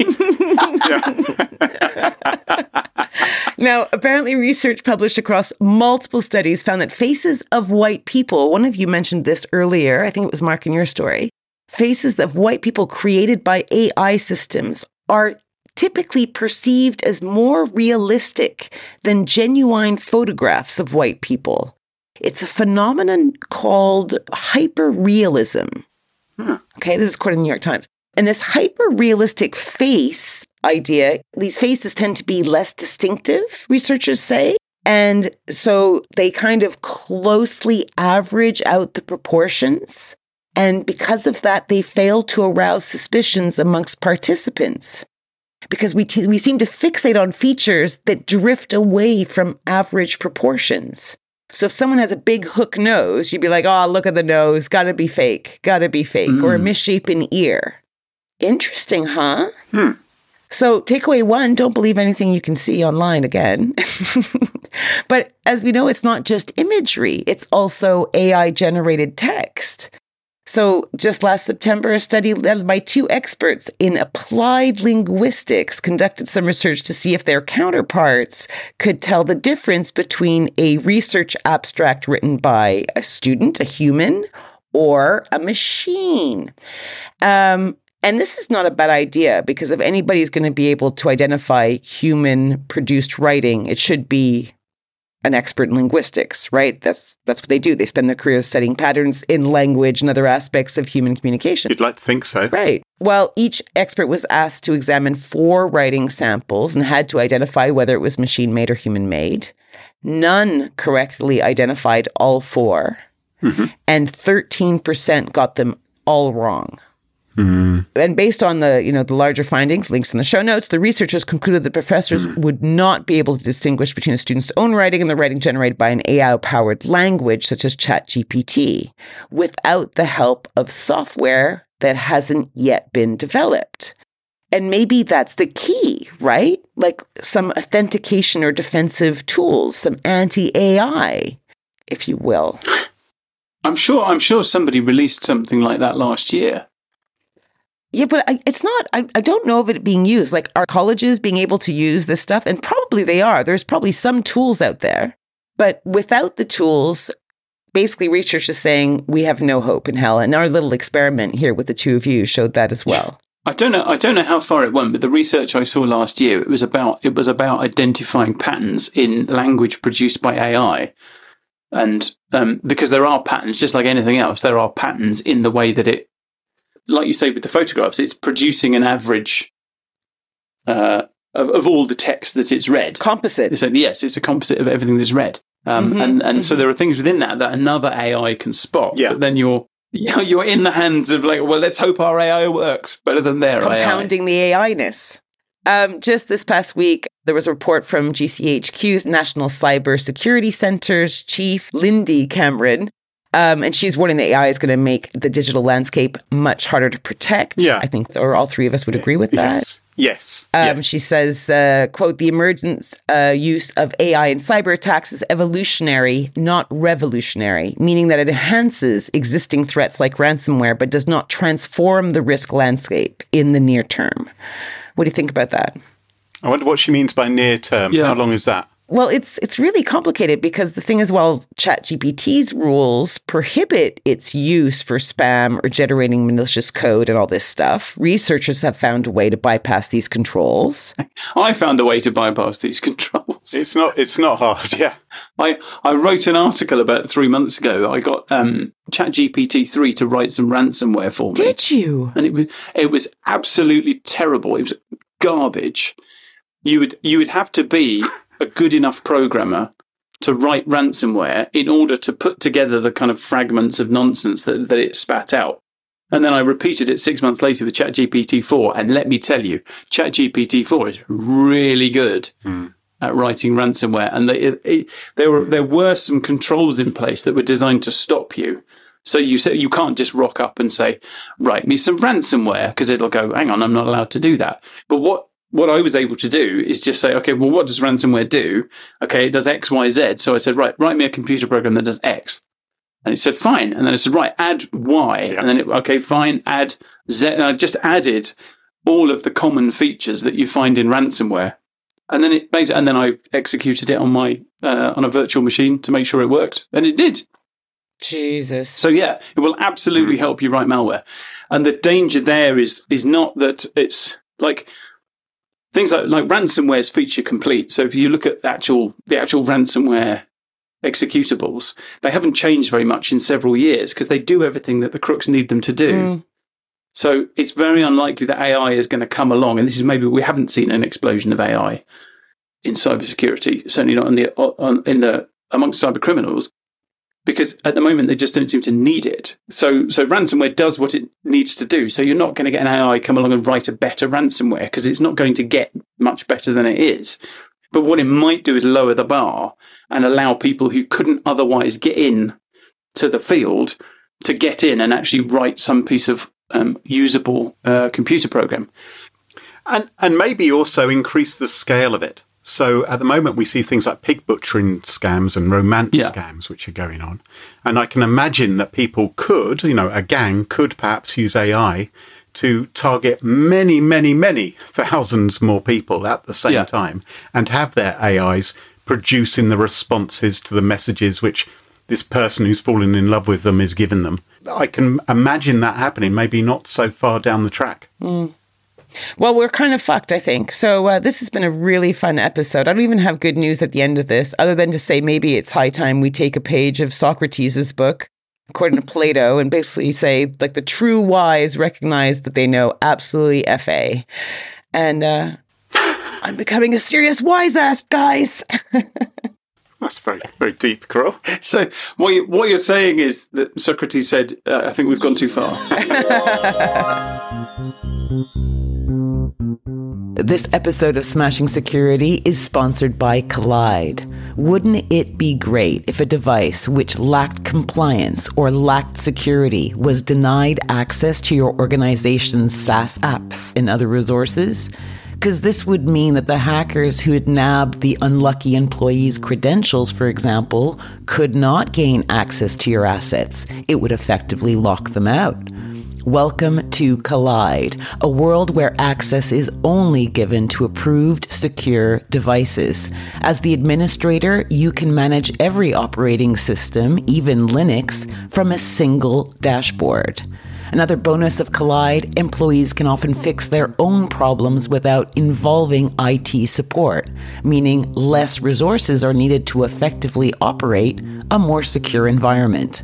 Now, apparently, research published across multiple studies found that faces of white people, one of you mentioned this earlier, I think it was Mark in your story, faces of white people created by AI systems are typically perceived as more realistic than genuine photographs of white people. It's a phenomenon called hyperrealism. Okay, this is according to the New York Times. And this hyper realistic face idea, these faces tend to be less distinctive, researchers say. And so they kind of closely average out the proportions. And because of that, they fail to arouse suspicions amongst participants. Because we, t- we seem to fixate on features that drift away from average proportions. So if someone has a big hook nose, you'd be like, oh, look at the nose, gotta be fake, gotta be fake, or a mm. misshapen ear. Interesting, huh? Hmm. So, takeaway one don't believe anything you can see online again. but as we know, it's not just imagery, it's also AI generated text. So, just last September, a study led by two experts in applied linguistics conducted some research to see if their counterparts could tell the difference between a research abstract written by a student, a human, or a machine. Um, and this is not a bad idea because if anybody's going to be able to identify human produced writing, it should be an expert in linguistics, right? That's that's what they do. They spend their careers studying patterns in language and other aspects of human communication. You'd like to think so. Right. Well, each expert was asked to examine four writing samples and had to identify whether it was machine made or human made. None correctly identified all 4 mm-hmm. and 13% got them all wrong. Mm-hmm. And based on the, you know, the larger findings, links in the show notes, the researchers concluded that professors mm. would not be able to distinguish between a student's own writing and the writing generated by an AI-powered language such as ChatGPT without the help of software that hasn't yet been developed. And maybe that's the key, right? Like some authentication or defensive tools, some anti-AI, if you will. I'm sure. I'm sure somebody released something like that last year. Yeah, but I, it's not, I, I don't know of it being used. Like, are colleges being able to use this stuff? And probably they are. There's probably some tools out there. But without the tools, basically, research is saying we have no hope in hell. And our little experiment here with the two of you showed that as well. I don't know. I don't know how far it went, but the research I saw last year it was about it was about identifying patterns in language produced by AI, and um, because there are patterns, just like anything else, there are patterns in the way that it, like you say with the photographs, it's producing an average uh, of, of all the text that it's read. Composite. It's a, yes, it's a composite of everything that's read. Um, Mhm, and and so there are things within that that another AI can spot. Yeah. But then you're you're in the hands of like, well, let's hope our AI works better than their AI. compounding the AI ness. Um, just this past week, there was a report from GCHQ's National Cyber Security Center's chief, Lindy Cameron. Um, and she's warning that AI is going to make the digital landscape much harder to protect. Yeah. I think, or all three of us would agree with that. Yes. Yes. Um, yes. She says, uh, quote, the emergence uh, use of AI in cyber attacks is evolutionary, not revolutionary, meaning that it enhances existing threats like ransomware, but does not transform the risk landscape in the near term. What do you think about that? I wonder what she means by near term. Yeah. How long is that? Well, it's it's really complicated because the thing is, while ChatGPT's rules prohibit its use for spam or generating malicious code and all this stuff, researchers have found a way to bypass these controls. I found a way to bypass these controls. It's not. It's not hard. Yeah. I, I wrote an article about three months ago. I got um, ChatGPT three to write some ransomware for me, Did you? and it was it was absolutely terrible. It was garbage. You would you would have to be a good enough programmer to write ransomware in order to put together the kind of fragments of nonsense that, that it spat out. And then I repeated it six months later with ChatGPT 4. And let me tell you, ChatGPT 4 is really good hmm. at writing ransomware. And they, it, it, there, were, there were some controls in place that were designed to stop you. So you say you can't just rock up and say, write me some ransomware because it'll go, hang on, I'm not allowed to do that. But what what I was able to do is just say, okay, well, what does ransomware do? Okay, it does X, Y, Z. So I said, right, write me a computer program that does X. And it said, fine. And then I said, right, add Y. And then it, okay, fine, add Z. And I just added all of the common features that you find in ransomware. And then it made, and then I executed it on my, uh, on a virtual machine to make sure it worked. And it did. Jesus. So yeah, it will absolutely help you write malware. And the danger there is is not that it's like things like like ransomware is feature complete. So if you look at the actual the actual ransomware executables, they haven't changed very much in several years because they do everything that the crooks need them to do. Mm. So it's very unlikely that AI is going to come along, and this is maybe we haven't seen an explosion of AI in cybersecurity. Certainly not in the on, in the amongst cyber criminals, because at the moment they just don't seem to need it. So so ransomware does what it needs to do. So you're not going to get an AI come along and write a better ransomware because it's not going to get much better than it is. But what it might do is lower the bar and allow people who couldn't otherwise get in to the field to get in and actually write some piece of um, usable uh, computer program. And and maybe also increase the scale of it. So at the moment we see things like pig butchering scams and romance Yeah. scams which are going on. And I can imagine that people could, you know, a gang could perhaps use AI to target many, many, many thousands more people at the same Yeah. time and have their AIs producing the responses to the messages which this person who's fallen in love with them is giving them. I can imagine that happening, maybe not so far down the track. Hmm. Well, we're kind of fucked, I think. So, uh, this has been a really fun episode. I don't even have good news at the end of this, other than to say maybe it's high time we take a page of Socrates' book, according to Plato, and basically say, like, the true wise recognize that they know absolutely FA. And uh, I'm becoming a serious wise ass, guys. That's very, very deep, Carole. So what you, what you're saying is that Socrates said, uh, "I think we've gone too far." This episode of Smashing Security is sponsored by Kolide. Wouldn't it be great if a device which lacked compliance or lacked security was denied access to your organization's SaaS apps and other resources? Because this would mean that the hackers who had nabbed the unlucky employee's credentials, for example, could not gain access to your assets. It would effectively lock them out. Welcome to Kolide, a world where access is only given to approved, secure devices. As the administrator, you can manage every operating system, even Linux, from a single dashboard. Another bonus of Kolide employees can often fix their own problems without involving IT support, meaning less resources are needed to effectively operate a more secure environment.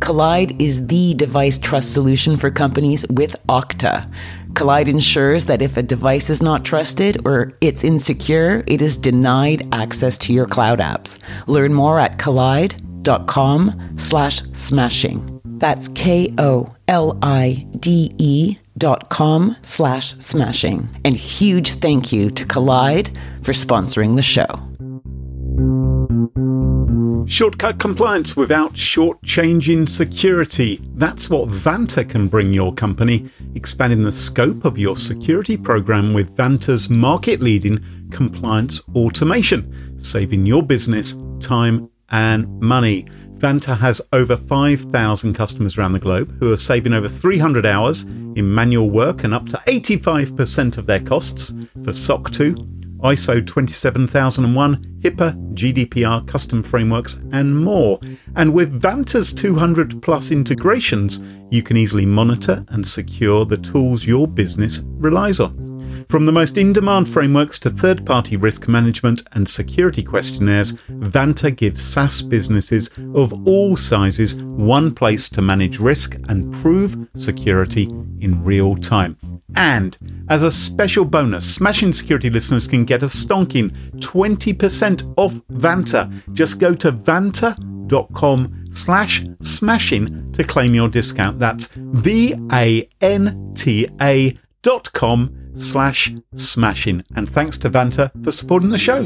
Kolide is the device trust solution for companies with Okta. Kolide ensures that if a device is not trusted or it's insecure, it is denied access to your cloud apps. Learn more at kolide.com slash smashing. That's K-O-L-I-D-E dot com slash smashing. And huge thank you to Kolide for sponsoring the show. Shortcut compliance without shortchanging security. That's what Vanta can bring your company, expanding the scope of your security program with Vanta's market leading compliance automation, saving your business time and money. Vanta has over 5,000 customers around the globe who are saving over 300 hours in manual work and up to 85% of their costs for SOC 2 ISO 27001, HIPAA, GDPR, custom frameworks, and more. And with Vanta's 200 plus integrations, you can easily monitor and secure the tools your business relies on. From the most in demand frameworks to third party risk management and security questionnaires, Vanta gives SaaS businesses of all sizes one place to manage risk and prove security in real time. And as a special bonus, Smashing Security listeners can get a stonking 20% off Vanta. Just go to vanta.com slash smashing to claim your discount. That's V-A-N-T-A dot com slash smashing. And thanks to Vanta for supporting the show.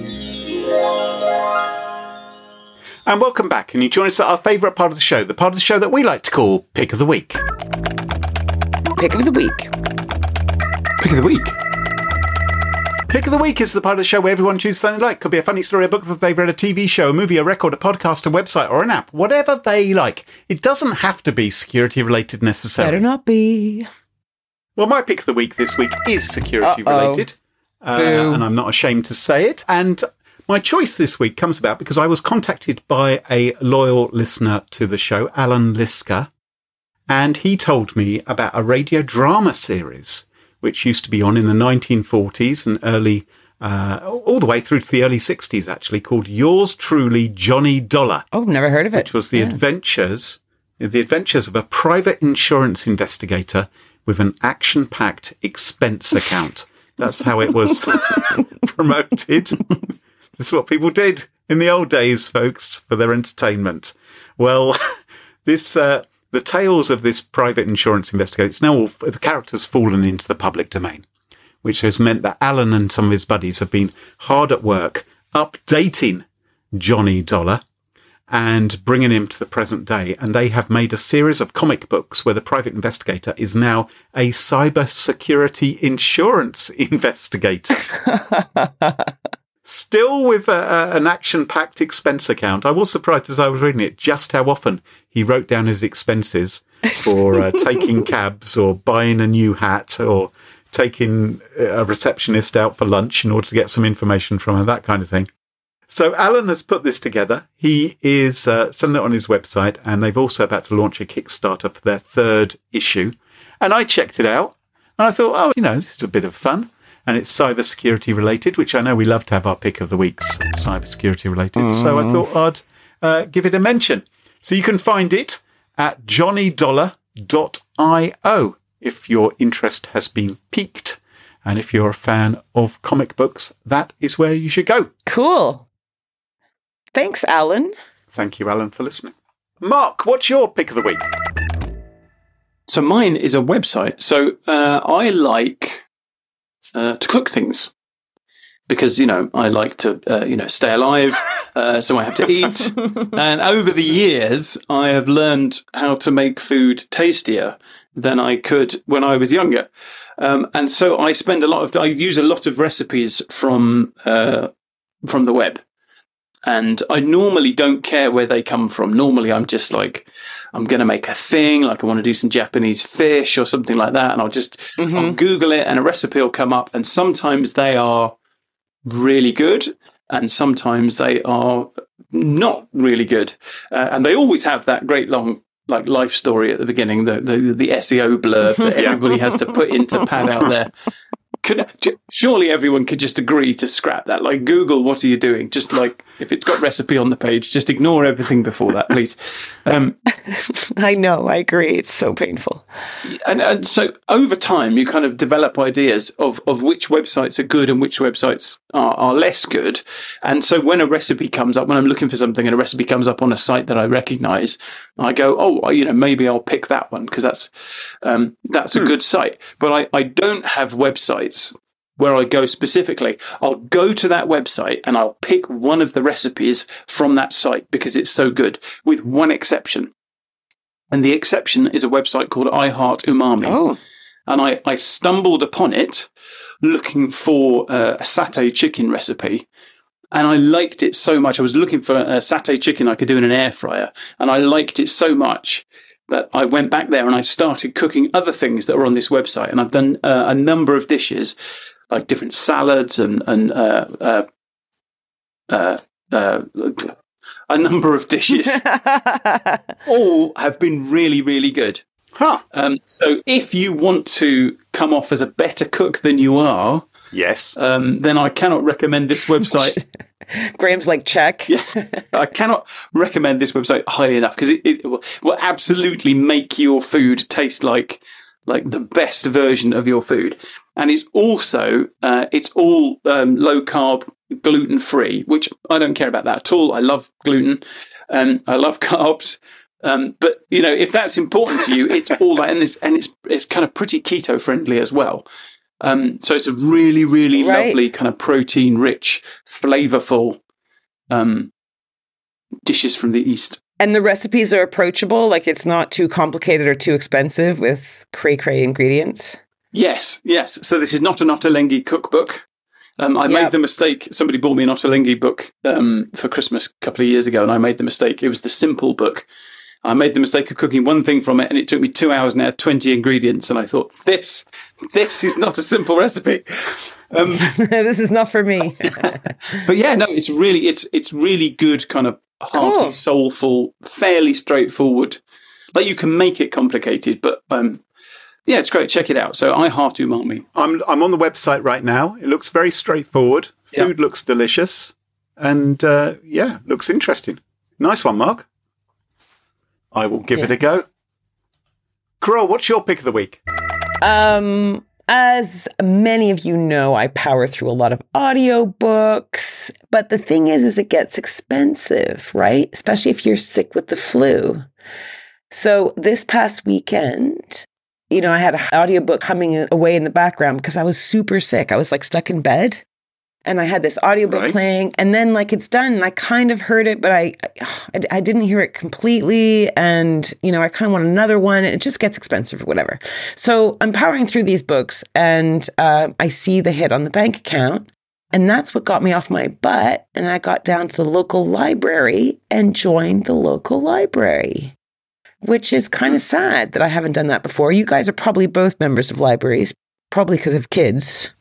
And welcome back. And you join us at our favourite part of the show, the part of the show that we like to call Pick of the Week. Pick of the week. Pick of the week. Pick of the week is the part of the show where everyone chooses something they like. Could be a funny story, a book that they've read, a TV show, a movie, a record, a podcast, a website, or an app. Whatever they like. It doesn't have to be security related necessarily. Better not be. Well, my pick of the week this week is security Uh-oh. related. Uh, and I'm not ashamed to say it. And my choice this week comes about because I was contacted by a loyal listener to the show, Alan Lisker, and he told me about a radio drama series which used to be on in the 1940s and early, uh, all the way through to the early 60s, actually, called Yours Truly, Johnny Dollar Oh, never heard of it. which was the adventures the adventures of a private insurance investigator with an action-packed expense account. That's how it was promoted. This is what people did in the old days, folks, for their entertainment. Well, this uh, the tales of this private insurance investigator. It's now all, the characters fallen into the public domain, which has meant that Alan and some of his buddies have been hard at work updating Johnny Dollar and bringing him to the present day. And they have made a series of comic books where the private investigator is now a cyber security insurance investigator. Still with a, a- an action packed expense account. I was surprised as I was reading it just how often he wrote down his expenses for uh, taking cabs or buying a new hat or taking uh, a receptionist out for lunch in order to get some information from her, that kind of thing. So Alan has put this together. He is uh, selling it on his website, and they've also about to launch a Kickstarter for their third issue. And I checked it out, and I thought, oh, you know, this is a bit of fun. And it's cybersecurity related, which I know we love to have our pick of the weeks cybersecurity related. So I thought I'd uh, give it a mention. So you can find it at johnnydollar.io if your interest has been piqued. And if you're a fan of comic books, that is where you should go. Cool. Thanks, Alan. Thank you, Alan, for listening. Mark, what's your pick of the week? So mine is a website. So uh, I like uh, to cook things because you know I like to uh, you know stay alive, uh, so I have to eat. and over the years, I have learned how to make food tastier than I could when I was younger. Um, and so I spend a lot of I use a lot of recipes from uh, from the web. And I normally don't care where they come from. Normally, I'm just like, I'm going to make a thing, like I want to do some Japanese fish or something like that. And I'll just I'll Google it and a recipe will come up. And sometimes they are really good and sometimes they are not really good. Uh, and they always have that great long like life story at the beginning, the the, the SEO blurb that everybody has to put in to pad out their. Could, surely everyone could just agree to scrap that. Like Google, what are you doing? Just like if it's got recipe on the page, just ignore everything before that, please. Um, I know. I agree. It's so painful. and, and so over time you kind of develop ideas of, of which websites are good and which websites are, are less good and so when a recipe comes up when i'm looking for something and a recipe comes up on a site that i recognize i go oh well, you know maybe i'll pick that one because that's um, that's a good site but I, I don't have websites where I go specifically, I'll go to that website and I'll pick one of the recipes from that site because it's so good, with one exception. And the exception is a website called I Heart Umami. Oh, And I, I stumbled upon it looking for uh, a satay chicken recipe. And I liked it so much. I was looking for a satay chicken I could do in an air fryer. And I liked it so much that I went back there and I started cooking other things that were on this website. And I've done uh, a number of dishes, like different salads and, and uh, uh, uh, uh, a number of dishes. All have been really, really good. Huh. Um, so if you want to come off as a better cook than you are, Yes. um, then I cannot recommend this website. Graham's like, check. I cannot recommend this website highly enough because it, it will, absolutely make your food taste like like the best version of your food. And it's also uh, it's all um, low carb, gluten free, which I don't care about that at all. I love gluten, um, I love carbs. Um, but you know, if that's important to you, it's all that, and it's and it's it's kind of pretty keto friendly as well. Um, so it's a really, really Right. lovely kind of protein rich, flavorful um, dishes from the east. And the recipes are approachable. Like it's not too complicated or too expensive with cray cray ingredients. Yes, yes. So this is not an Ottolenghi cookbook. Um, I Yep. made the mistake. Somebody bought me an Ottolenghi book um, for Christmas a couple of years ago, and I made the mistake. It was the simple book. I made the mistake of cooking one thing from it, and it took me two hours and I had 20 ingredients. And I thought, this, this is not a simple recipe. Um, this is not for me. but yeah, no, it's really, it's it's really good, kind of hearty, Cool. soulful, fairly straightforward. Like you can make it complicated, but um, yeah, it's great. Check it out. So I heart umami. I'm I'm on the website right now. It looks very straightforward. Yeah. Food looks delicious, and uh, yeah, looks interesting. Nice one, Mark. I will give it a go. Carole, what's your pick of the week? Um, as many of you know, I power through a lot of audiobooks, but the thing is is it gets expensive, right? Especially if you're sick with the flu. So this past weekend, you know, I had an audiobook humming away in the background because I was super sick. I was like stuck in bed. And I had this audiobook Right. playing, and then like it's done, and I kind of heard it, but I, I, I didn't hear it completely, and you know I kind of want another one. and It just gets expensive or whatever. So I'm powering through these books, and uh, I see the hit on the bank account, and that's what got me off my butt. And I got down to the local library and joined the local library, which is kind of sad that I haven't done that before. You guys are probably both members of libraries, probably because of kids.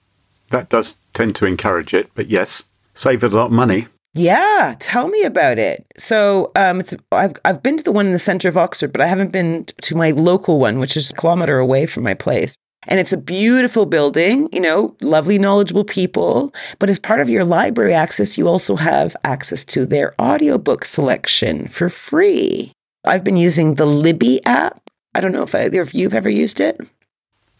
That does tend to encourage it, but yes, save a lot of money. Yeah, tell me about it. So, um, it's I've I've been to the one in the center of Oxford, but I haven't been to my local one, which is a kilometer away from my place. And it's a beautiful building, you know, lovely, knowledgeable people. But as part of your library access, you also have access to their audiobook selection for free. I've been using the Libby app. I don't know if either of you have ever used it.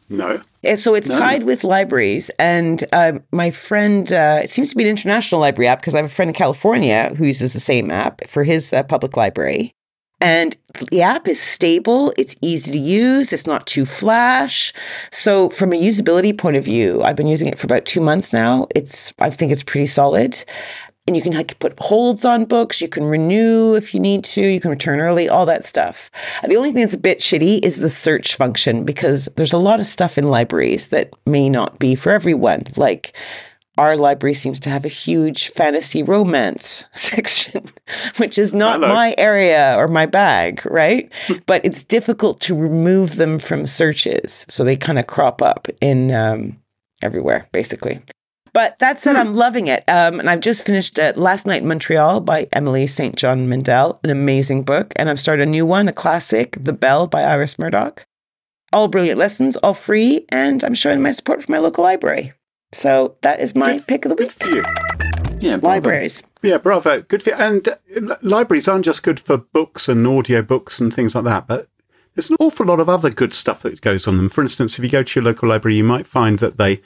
No. So it's No. tied with libraries, and uh, my friend, uh, it seems to be an international library app because I have a friend in California who uses the same app for his uh, public library. And the app is stable, it's easy to use, it's not too flash. So, from a usability point of view, I've been using it for about two months now. It's, I think it's pretty solid. And you can like put holds on books, you can renew if you need to, you can return early, all that stuff. The only thing that's a bit shitty is the search function because there's a lot of stuff in libraries that may not be for everyone. Like our library seems to have a huge fantasy romance section, which is not Hello. my area or my bag, right? but it's difficult to remove them from searches. So they kind of crop up in um, everywhere, basically. But that said, I'm loving it. Um, and I've just finished uh, Last Night in Montreal by Emily St. John Mandel, an amazing book. And I've started a new one, a classic, The Bell by Iris Murdoch. All brilliant lessons, all free. And I'm showing my support for my local library. So that is my Good- pick of the week. for you. Yeah, bravo. Libraries. Yeah, bravo. Good for you. And uh, libraries aren't just good for books and audio books and things like that, but there's an awful lot of other good stuff that goes on them. For instance, if you go to your local library, you might find that they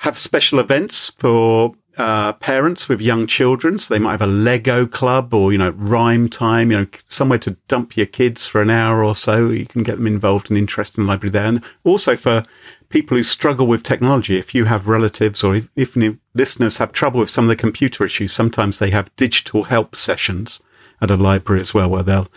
have special events for uh, parents with young children. So they might have a Lego club or, you know, rhyme time, you know, somewhere to dump your kids for an hour or so. You can get them involved and interested in the library there. And also for people who struggle with technology, if you have relatives or if, if listeners have trouble with some of the computer issues, sometimes they have digital help sessions at a library as well, where they'll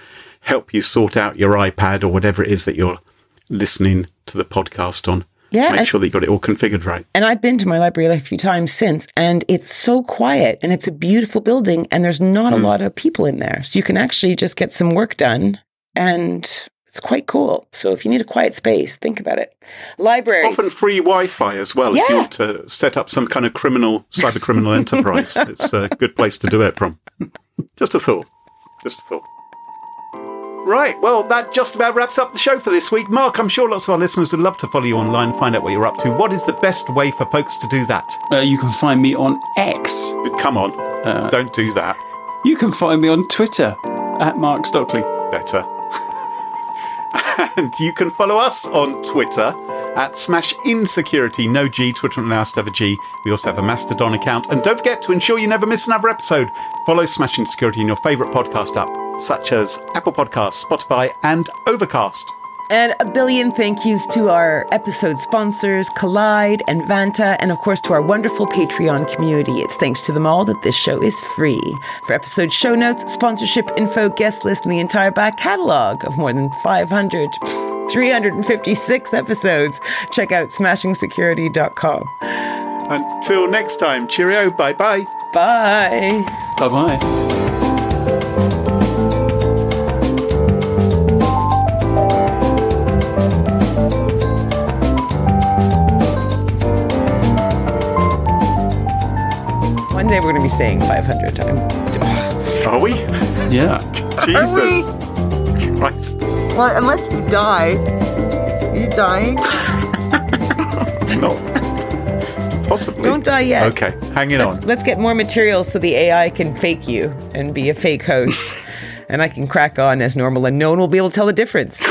help you sort out your iPad or whatever it is that you're listening to the podcast on. Yeah, Make sure that you got it all configured right. And I've been to my library a few times since, and it's so quiet and it's a beautiful building, and there's not a hmm. lot of people in there. So you can actually just get some work done, and it's quite cool. So if you need a quiet space, think about it. Libraries. Often free Wi-Fi as well. If you Yeah. want to set up some kind of criminal, cyber criminal enterprise, it's a good place to do it from. Just a thought. Just a thought. Right, well, that just about wraps up the show for this week. Mark, I'm sure lots of our listeners would love to follow you online, and find out what you're up to. What is the best way for folks to do that? Uh, you can find me on X. Come on, Uh, don't do that. You can find me on Twitter at Mark Stockley. Better. and you can follow us on Twitter at Smash Insecurity. No G, Twitter not allowed to have a G. We also have a Mastodon account. And don't forget to ensure you never miss another episode. Follow Smash Insecurity in your favourite podcast app, such as Apple Podcasts, Spotify, and Overcast. And a billion thank yous to our episode sponsors, Kolide and Vanta, and of course to our wonderful Patreon community. It's thanks to them all that this show is free. For episode show notes, sponsorship info, guest list, and the entire back catalog of more than 500, 356 episodes, check out smashingsecurity.com. Until next time, cheerio. Bye bye. Bye. Bye bye. Day we're going to be saying 500 times. Are we? Yeah. Jesus Christ. Well, unless you die. Are you dying? no. possibly. Don't die yet. Okay, hang it on. Let's, let's get more materials so the AI can fake you and be a fake host. and I can crack on as normal and no one will be able to tell the difference.